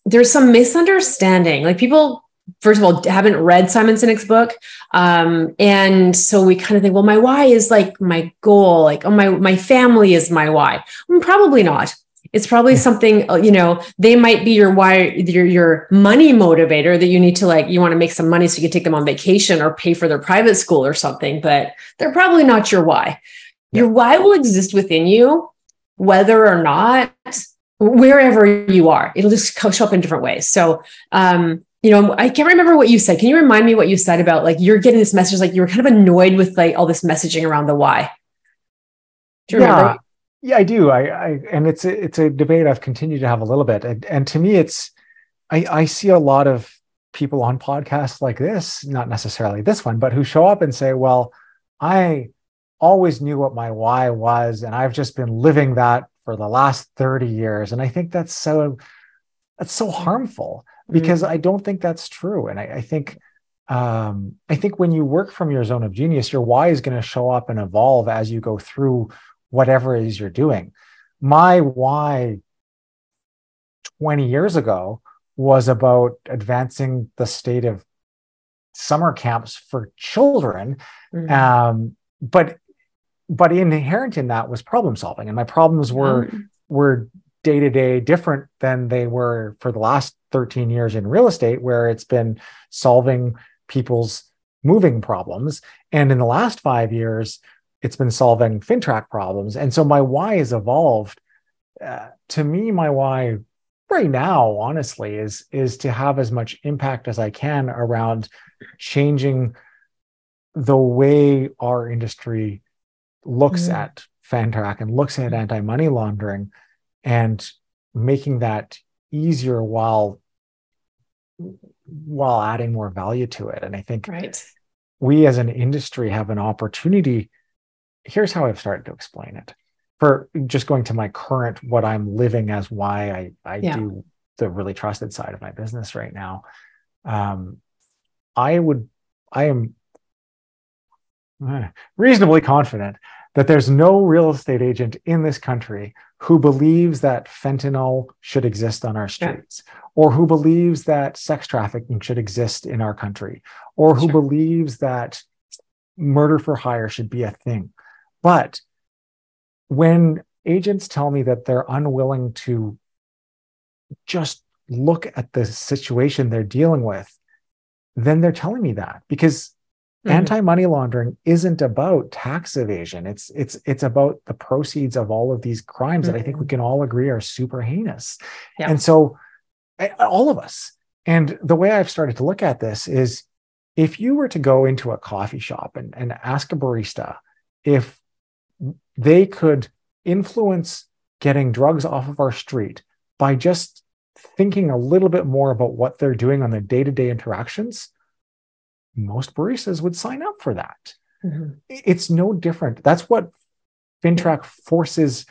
there's some misunderstanding. Like people first of all haven't read Simon Sinek's book, um, and so we kind of think, well, my why is like my goal, like oh my my family is my why. Well, probably not. It's probably something uh, you know. They might be your why, your your money motivator that you need to like. You want to make some money so you can take them on vacation or pay for their private school or something. But they're probably not your why. Your why will exist within you, whether or not wherever you are. It'll just show up in different ways. So, um, you know, I can't remember what you said. Can you remind me what you said about like you're getting this message, like you were kind of annoyed with like all this messaging around the why? Do you yeah. remember? Yeah, I do. I, I and it's a, it's a debate I've continued to have a little bit, and, and to me, it's I, I see a lot of people on podcasts like this, not necessarily this one, but who show up and say, "Well, I always knew what my why was, and I've just been living that for the last thirty years," and I think that's so that's so harmful because mm-hmm. I don't think that's true, and I, I think um, I think when you work from your zone of genius, your why is going to show up and evolve as you go through whatever it is you're doing. My why 20 years ago was about advancing the state of summer camps for children. Mm-hmm. Um, but but inherent in that was problem solving. And my problems were mm-hmm. were day to day different than they were for the last 13 years in real estate, where it's been solving people's moving problems. And in the last five years, it's been solving FINTRAC problems. And so my why has evolved. Uh, to me, my why right now, honestly, is is to have as much impact as I can around changing the way our industry looks mm. at FINTRAC and looks at anti-money laundering and making that easier while while adding more value to it. And I think right. we as an industry have an opportunity here's how I've started to explain it. For just going to my current, what I'm living as why I, I yeah. do the really trusted side of my business right now. Um, I would, I am reasonably confident that there's no real estate agent in this country who believes that fentanyl should exist on our streets, yeah. or who believes that sex trafficking should exist in our country, or who sure. believes that murder for hire should be a thing. But when agents tell me that they're unwilling to just look at the situation they're dealing with, then they're telling me that because mm-hmm. anti-money laundering isn't about tax evasion. It's it's it's about the proceeds of all of these crimes mm-hmm. that I think we mm-hmm. can all agree are super heinous. Yeah. And so all of us. And the way I've started to look at this is if you were to go into a coffee shop and, and ask a barista if they could influence getting drugs off of our street by just thinking a little bit more about what they're doing on their day-to-day interactions most baristas would sign up for that mm-hmm. it's no different that's what FINTRAC forces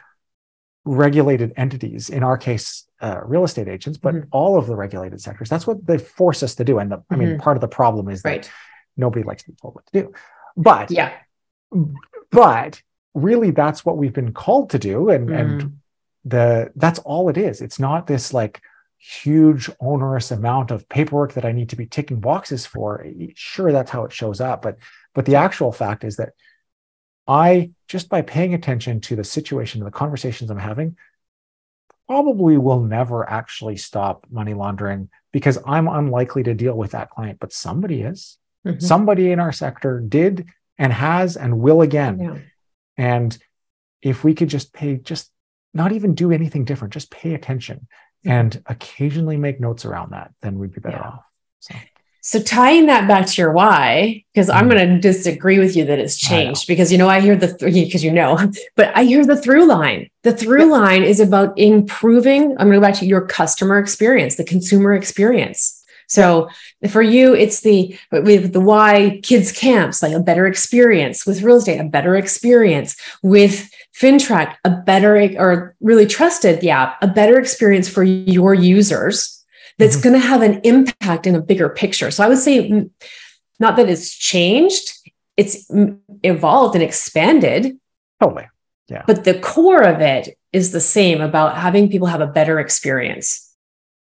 regulated entities in our case uh, real estate agents but mm-hmm. all of the regulated sectors that's what they force us to do and the, i mean mm-hmm. part of the problem is that right. nobody likes to be told what to do but yeah but really that's what we've been called to do and mm. and the that's all it is it's not this like huge onerous amount of paperwork that i need to be ticking boxes for sure that's how it shows up but but the actual fact is that i just by paying attention to the situation and the conversations i'm having probably will never actually stop money laundering because i'm unlikely to deal with that client but somebody is mm-hmm. somebody in our sector did and has and will again yeah. And if we could just pay, just not even do anything different, just pay attention and occasionally make notes around that, then we'd be better yeah. off. So. So tying that back to your why, because I'm mm-hmm. going to disagree with you that it's changed because you know I hear the because you know, but I hear the through line. The through line is about improving. I'm going to go back to your customer experience, the consumer experience. So for you, it's the with the why kids camps, like a better experience with real estate, a better experience with FINTRAC, a better or really trusted, yeah, a better experience for your users that's mm-hmm. going to have an impact in a bigger picture. So I would say mm, not that it's changed, it's evolved and expanded. Totally. Yeah. But the core of it is the same about having people have a better experience.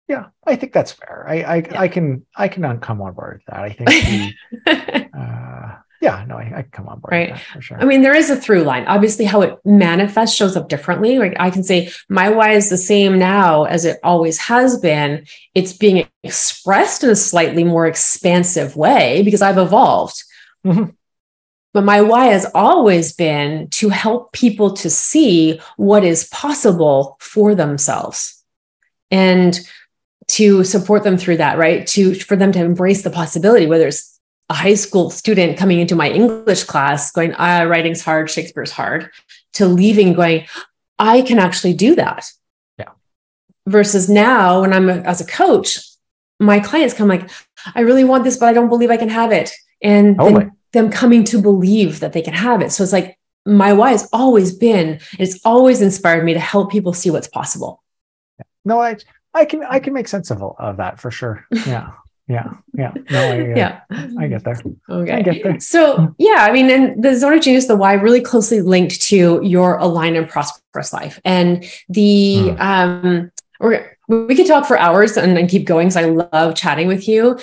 Yeah, I think that's fair. I I, yeah. I can I can come on board with that. I think uh, yeah, no, I, I come on board right. for sure. I mean, there is a through line. Obviously, how it manifests shows up differently. Like I can say my why is the same now as it always has been. It's being expressed in a slightly more expansive way because I've evolved. Mm-hmm. But my why has always been to help people to see what is possible for themselves and to support them through that, right? To for them to embrace the possibility, whether it's a high school student coming into my English class going, ah, writing's hard, Shakespeare's hard, to leaving going, I can actually do that. Yeah. Versus now, when I'm a, as a coach, my clients come like, I really want this, but I don't believe I can have it. And oh them coming to believe that they can have it. So it's like my why has always been, it's always inspired me to help people see what's possible. No, I I can I can make sense of, of that for sure. Yeah. Yeah. Yeah. No I, uh, yeah. I get there. Okay. I get there. So yeah i mean and the zone of genius the why really closely linked to your aligned and prosperous life. And the mm. um or we could talk for hours and, and keep going because i love chatting with you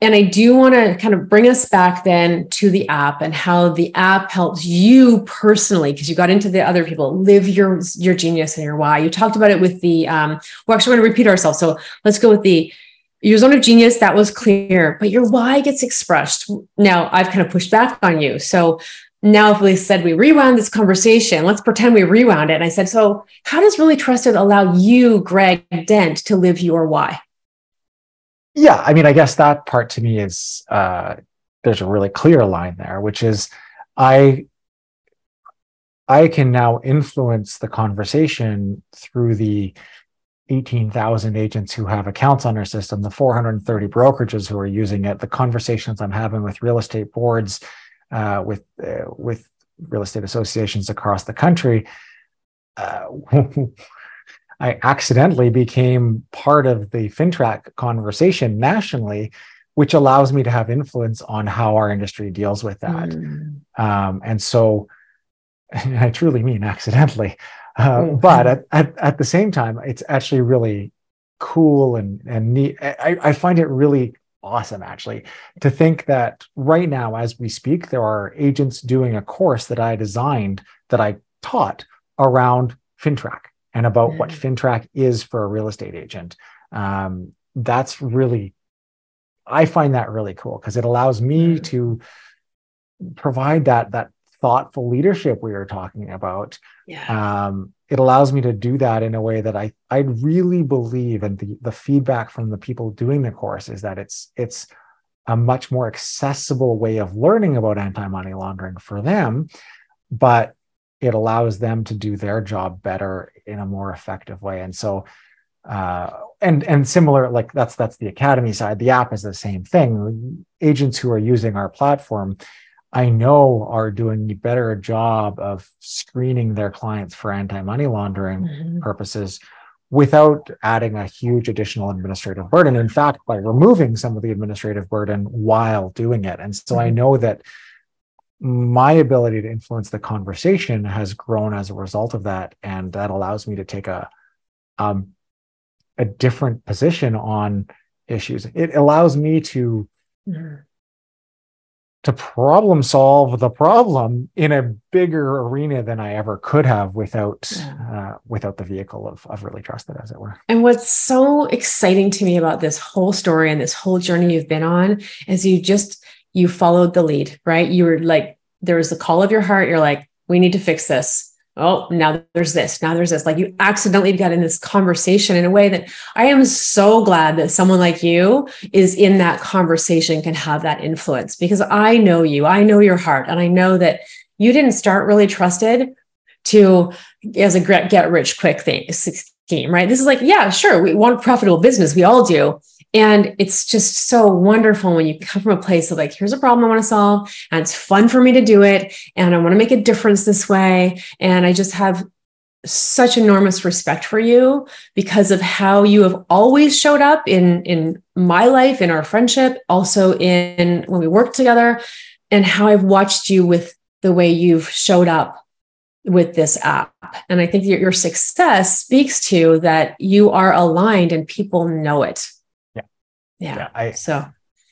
and I do want to kind of bring us back then to the app and how the app helps you personally, because you got into the other people, live your your genius and your why. You talked about it with the um, we're actually going to repeat ourselves. So let's go with the your zone of genius that was clear but your why gets expressed now i've kind of pushed back on you so now if we said we rewound this conversation let's pretend we rewound it and i said so how does really trusted allow you greg dent to live your why yeah i mean i guess that part to me is uh, there's a really clear line there which is i i can now influence the conversation through the 18,000 agents who have accounts on our system, the 430 brokerages who are using it, the conversations I'm having with real estate boards, uh, with uh, with real estate associations across the country. Uh, I accidentally became part of the FINTRAC conversation nationally, which allows me to have influence on how our industry deals with that. Mm. Um, and so, and I truly mean accidentally. Uh, mm. but at, at, at, the same time, it's actually really cool and, and neat. I, I find it really awesome, actually, to think that right now, as we speak, there are agents doing a course that I designed that I taught around FINTRAC and about mm. what FINTRAC is for a real estate agent. Um, that's really, I find that really cool because it allows me mm. to provide that that thoughtful leadership we were talking about yeah. um, it allows me to do that in a way that i i really believe and the, the feedback from the people doing the course is that it's it's a much more accessible way of learning about anti-money laundering for them but it allows them to do their job better in a more effective way and so uh, and and similar like that's that's the academy side the app is the same thing agents who are using our platform I know are doing a better job of screening their clients for anti-money laundering mm-hmm. purposes without adding a huge additional administrative burden. In fact, by removing some of the administrative burden while doing it. And so mm-hmm. I know that my ability to influence the conversation has grown as a result of that. And that allows me to take a um, a different position on issues. It allows me to mm-hmm to problem solve the problem in a bigger arena than I ever could have without uh, without the vehicle of of really trusted, as it were. And what's so exciting to me about this whole story and this whole journey you've been on is you just you followed the lead, right? You were like there was the call of your heart. You're like, we need to fix this oh, now there's this, now there's this. Like you accidentally got in this conversation in a way that I am so glad that someone like you is in that conversation, can have that influence because I know you, I know your heart, and I know that you didn't start really trusted to as a get rich quick thing scheme, right? This is like, yeah, sure, we want a profitable business, we all do. And it's just so wonderful when you come from a place of like, here's a problem I want to solve, and it's fun for me to do it. And I want to make a difference this way. And I just have such enormous respect for you because of how you have always showed up in in my life in our friendship also in when we worked together and how i've watched you with the way you've showed up with this app. And I think your, your success speaks to that you are aligned and people know it. Yeah. Yeah. yeah I, so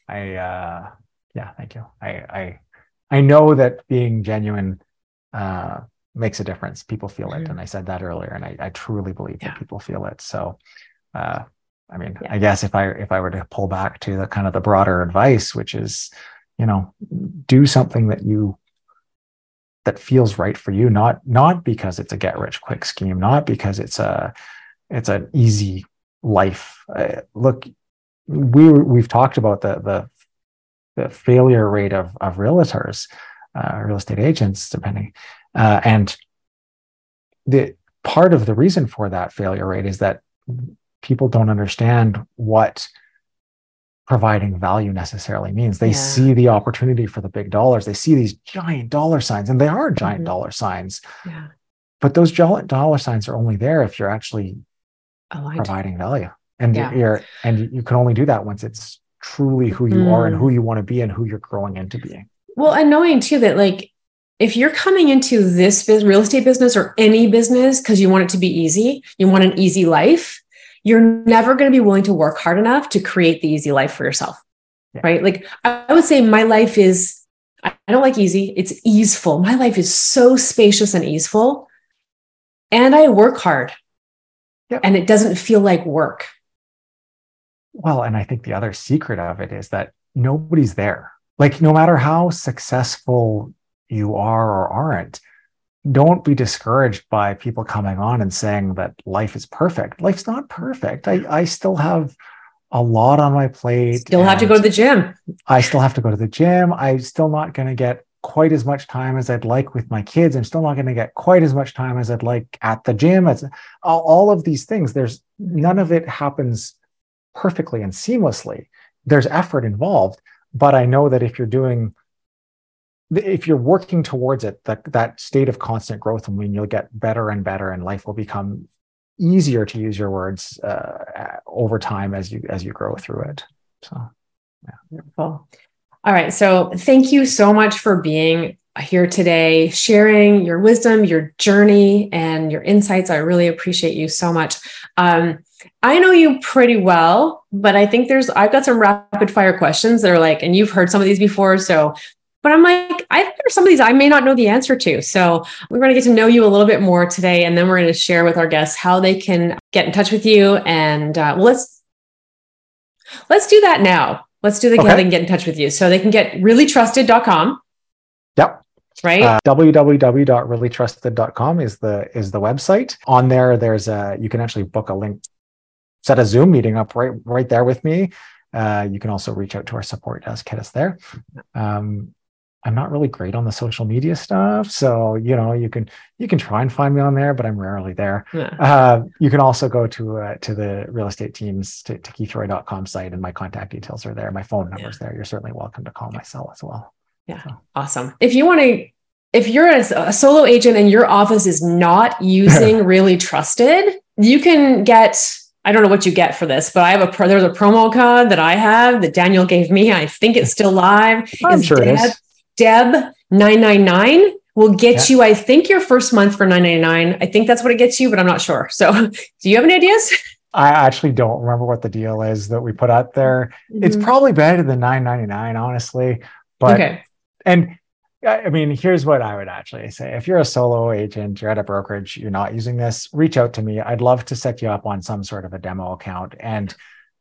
I, uh, yeah, thank you. I, I, I know that being genuine, uh, makes a difference. People feel it. Mm-hmm. And I said that earlier, and I, I truly believe yeah. that people feel it. So, uh, I mean, yeah. I guess if I if I were to pull back to the kind of the broader advice, which is, you know, do something that you that feels right for you, not not because it's a get rich quick scheme, not because it's a it's an easy life. Uh, look, we we've talked about the the the failure rate of of realtors, uh, real estate agents, depending, uh, and the part of the reason for that failure rate is that people don't understand what providing value necessarily means. They yeah. see the opportunity for the big dollars. They see these giant dollar signs, and they are giant mm-hmm. dollar signs. Yeah. But those giant dollar signs are only there if you're actually Aligned. providing value, and yeah. you're and you can only do that once it's truly who you mm. are and who mm. you want to be and who you're growing into being. Well, and knowing too that like if you're coming into this real estate business or any business because you want it to be easy, you want an easy life, you're never going to be willing to work hard enough to create the easy life for yourself. Yeah. Right. Like I would say my life is, I don't like easy, it's easeful. My life is so spacious and easeful. And I work hard. Yep. And it doesn't feel like work. Well, and I think the other secret of it is that nobody's there. Like, no matter how successful you are or aren't, don't be discouraged by people coming on and saying that life is perfect. Life's not perfect. I, I still have a lot on my plate. Still have to go to the gym. I still have to go to the gym. I'm still not going to get quite as much time as I'd like with my kids. I'm still not going to get quite as much time as I'd like at the gym. It's all, all of these things. There's none of it happens perfectly and seamlessly. There's effort involved, but I know that if you're doing if you're working towards it, that that state of constant growth, I mean, you'll get better and better, and life will become easier to use your words uh, over time as you as you grow through it. So, yeah. Beautiful. All right. So, thank you so much for being here today, sharing your wisdom, your journey, and your insights. I really appreciate you so much. Um, I know you pretty well, but I think there's I've got some rapid fire questions that are like, and you've heard some of these before. So but I'm like, I think there's some of these I may not know the answer to. So we're going to get to know you a little bit more today, and then we're going to share with our guests how they can get in touch with you. And uh, well, let's let's do that now. Let's do the okay. how they can get in touch with you. So they can get reallytrusted.com. Yep. Right. Uh, www.reallytrusted.com is the is the website. On there, there's a you can actually book a link, set a Zoom meeting up right right there with me. Uh, you can also reach out to our support desk, hit us there. Um, I'm not really great on the social media stuff. So, you know, you can you can try and find me on there, but I'm rarely there. Yeah. Uh, you can also go to uh, to the real estate teams to, to keithroy.com site and my contact details are there. My phone number's yeah. there. You're certainly welcome to call my cell as well. Yeah. So. Awesome. If you want to if you're a, a solo agent and your office is not using really trusted, you can get I don't know what you get for this, but I have a pro, there's a promo code that I have that Daniel gave me. I think it's still live. I'm sure it is. Deb 999 will get yeah. you, I think, your first month for 999. I think that's what it gets you, but I'm not sure. So, do you have any ideas? I actually don't remember what the deal is that we put out there. Mm-hmm. It's probably better than 999, honestly. But okay. and I mean, here's what I would actually say. If you're a solo agent, you're at a brokerage, you're not using this, reach out to me. I'd love to set you up on some sort of a demo account. And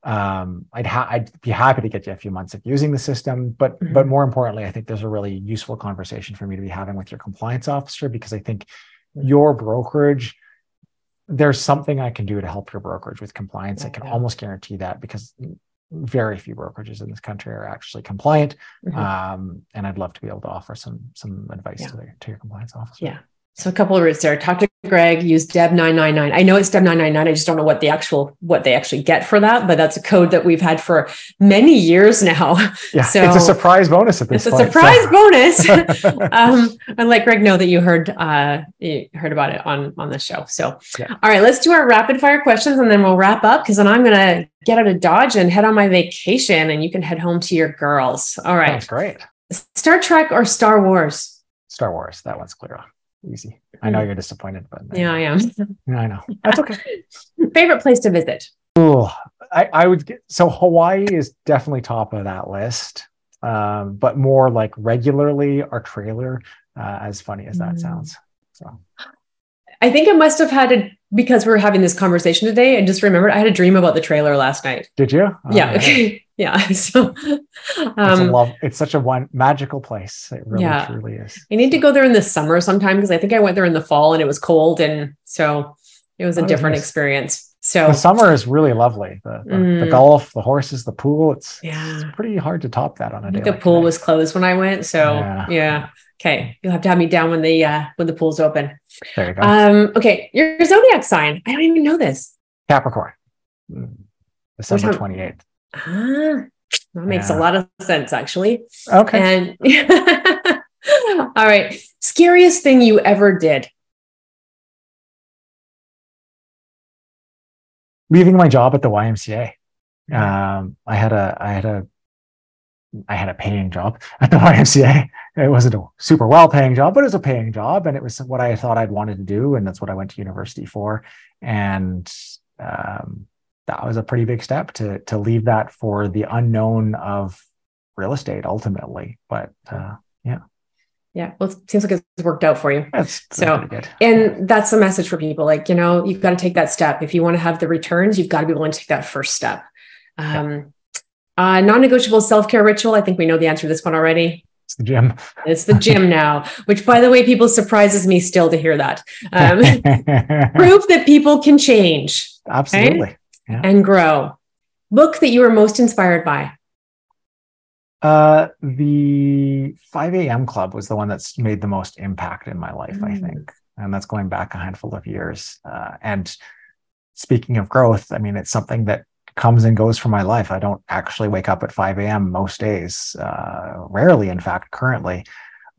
um, I'd ha- I'd be happy to get you a few months of using the system, but mm-hmm. but more importantly, I think there's a really useful conversation for me to be having with your compliance officer because I think mm-hmm. your brokerage there's something I can do to help your brokerage with compliance. I can yeah. almost guarantee that because very few brokerages in this country are actually compliant, mm-hmm. um, and I'd love to be able to offer some some advice yeah. to, to your compliance officer. Yeah, so a couple of routes there. Talk to Greg, use Deb 999. I know it's Deb 999. I just don't know what the actual what they actually get for that, but that's a code that we've had for many years now. Yeah, so it's a surprise bonus at this it's point. It's a surprise so. bonus. um, and let Greg know that you heard uh, you heard about it on on the show. So yeah. all right, let's do our rapid fire questions and then we'll wrap up because then I'm gonna get out of Dodge and head on my vacation and you can head home to your girls. All right. That's great. Star Trek or Star Wars? Star Wars. That one's clear. Easy. I know you're disappointed, but Yeah, I am. yeah, I know. That's okay. Favorite place to visit? Ooh, I, I would get, so Hawaii is definitely top of that list. Um, but more like regularly our trailer, uh, as funny as that Mm. sounds. So I think I must have had a because we are having this conversation today. I just remembered I had a dream about the trailer last night. did you? Oh, yeah. yeah. yeah so um, it's, love, it's such a one magical place. It really yeah. truly is. I need to go there in the summer sometime because i think i went there in the fall and it was cold and so it was a oh, different experience. So the summer is really lovely. The, the, mm, the golf the horses the pool it's, yeah. it's pretty hard to top that on a day the like pool today. was closed when i went so yeah. yeah. okay you'll have to have me down when the uh when the pool's open. There you go. Um okay your zodiac sign i don't even know this. Capricorn. December 28th Ah, that makes a lot of sense actually. Okay. And all right, scariest thing you ever did. leaving my job at the YMCA. Um, I had a, I had a, I had a paying job at the YMCA. It wasn't a super well paying job, but it was a paying job, and it was what I thought I'd wanted to do, and that's what I went to university for. And um, that was a pretty big step to to leave that for the unknown of real estate ultimately. But uh, Yeah, well, it seems like it's worked out for you. that's So. And that's the message for people. Like, you know, you've got to take that step. If you want to have the returns, you've got to be willing to take that first step. Um, uh, non-negotiable self-care ritual. I think we know the answer to this one already. It's the gym. It's the gym now, which by the way, people surprises me still to hear that. Um, proof that people can change Absolutely. And grow. Book that you were most inspired by. Uh, the 5 a.m. club was the one that's made the most impact in my life, I Mm. think. And that's going back a handful of years. Uh, and speaking of growth, I mean, it's something that comes and goes for my life. I don't actually wake up at 5 a.m. most days, uh, rarely, in fact, currently.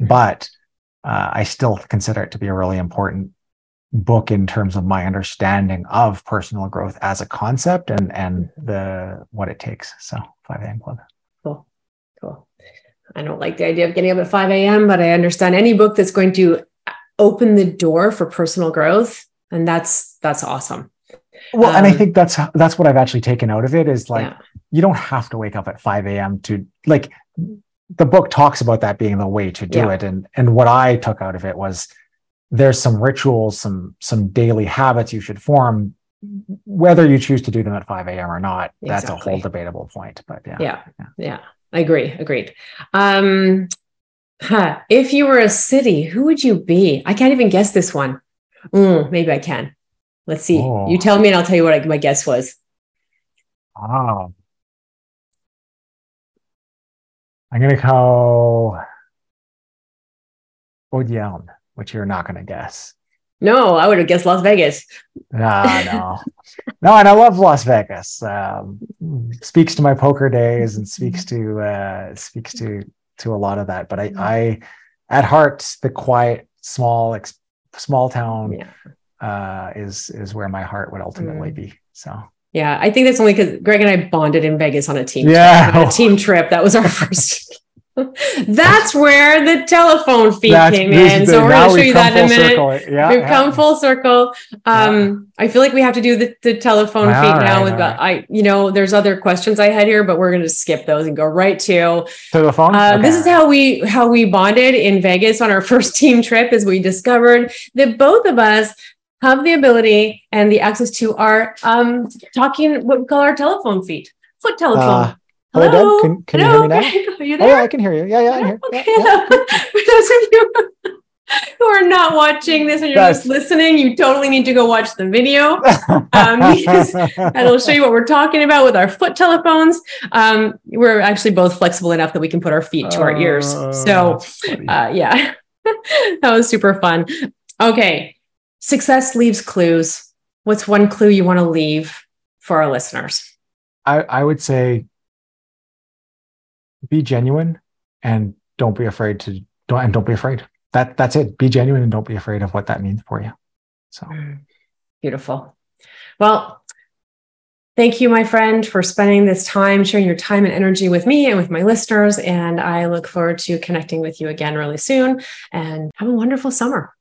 But uh, I still consider it to be a really important book in terms of my understanding of personal growth as a concept and and the what it takes. So 5 a.m. club. Cool. Cool. I don't like the idea of getting up at 5 a.m., but I understand any book that's going to open the door for personal growth. And that's that's awesome. Well, and I Um, think that's that's what I've actually taken out of it is like yeah. you don't have to wake up at 5 a.m. to like the book talks about that being the way to do Yeah. it. And and what I took out of it was there's some rituals, some some daily habits you should form, whether you choose to do them at 5 a.m. or not. That's a whole debatable point. But yeah. Yeah. Yeah. I agree. Agreed. Um, huh. If you were a city, who would you be? I can't even guess this one. Mm, maybe I can. Let's see. Oh. You tell me and I'll tell you what I, my guess was. Oh. I'm gonna go Odielme, which you're not gonna guess. No, I would have guessed Las Vegas. Ah, no, no, and I love Las Vegas. Um, speaks to my poker days and speaks to uh, speaks to to a lot of that. But I, I, at heart, the quiet, small, ex- small town Yeah. uh, is is where my heart would ultimately be. So Yeah, I think that's only because Greg and I bonded in Vegas on a team. Yeah. trip, on a team trip. That was our first. that's where the telephone feed That's- came in. So we're going to show you that in a minute. circle. Yeah, We've yeah. come full circle. Um, I feel like we have to do the, the telephone All feed right, now. all We've I, you know, there's other questions I had here, but we're going to skip those and go right to to the phone. uh, This is how we how we bonded in Vegas on our first team trip. Is we discovered that both of us have the ability and the access to our um talking what we call our telephone feet, foot telephone. Uh, hello, Doug. Can, can you hear me now? You Oh, yeah, I can hear you. Yeah, yeah, I'm here. Okay. Yeah, yeah. For those of you who are not watching this and you're That's- just listening, you totally need to go watch the video. Um, because- it'll show you what we're talking about with our foot telephones. Um, we're actually both flexible enough that we can put our feet to our ears. Oh, So, uh, yeah, that was super fun. Okay. Success leaves clues. What's one clue you want to leave for our listeners? I, I would say be genuine and don't be afraid to don't and don't be afraid. That that's it. Be genuine and don't be afraid of what that means for you. So Beautiful. Well, thank you, my friend, for spending this time, sharing your time and energy with me and with my listeners. And I look forward to connecting with you again really soon. And have a wonderful summer.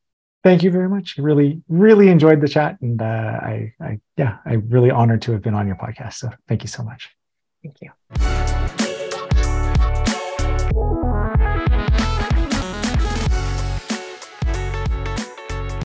Thank you very much. Really, really enjoyed the chat, and uh, I, I, yeah, I really honored to have been on your podcast. So thank you so much. Thank you.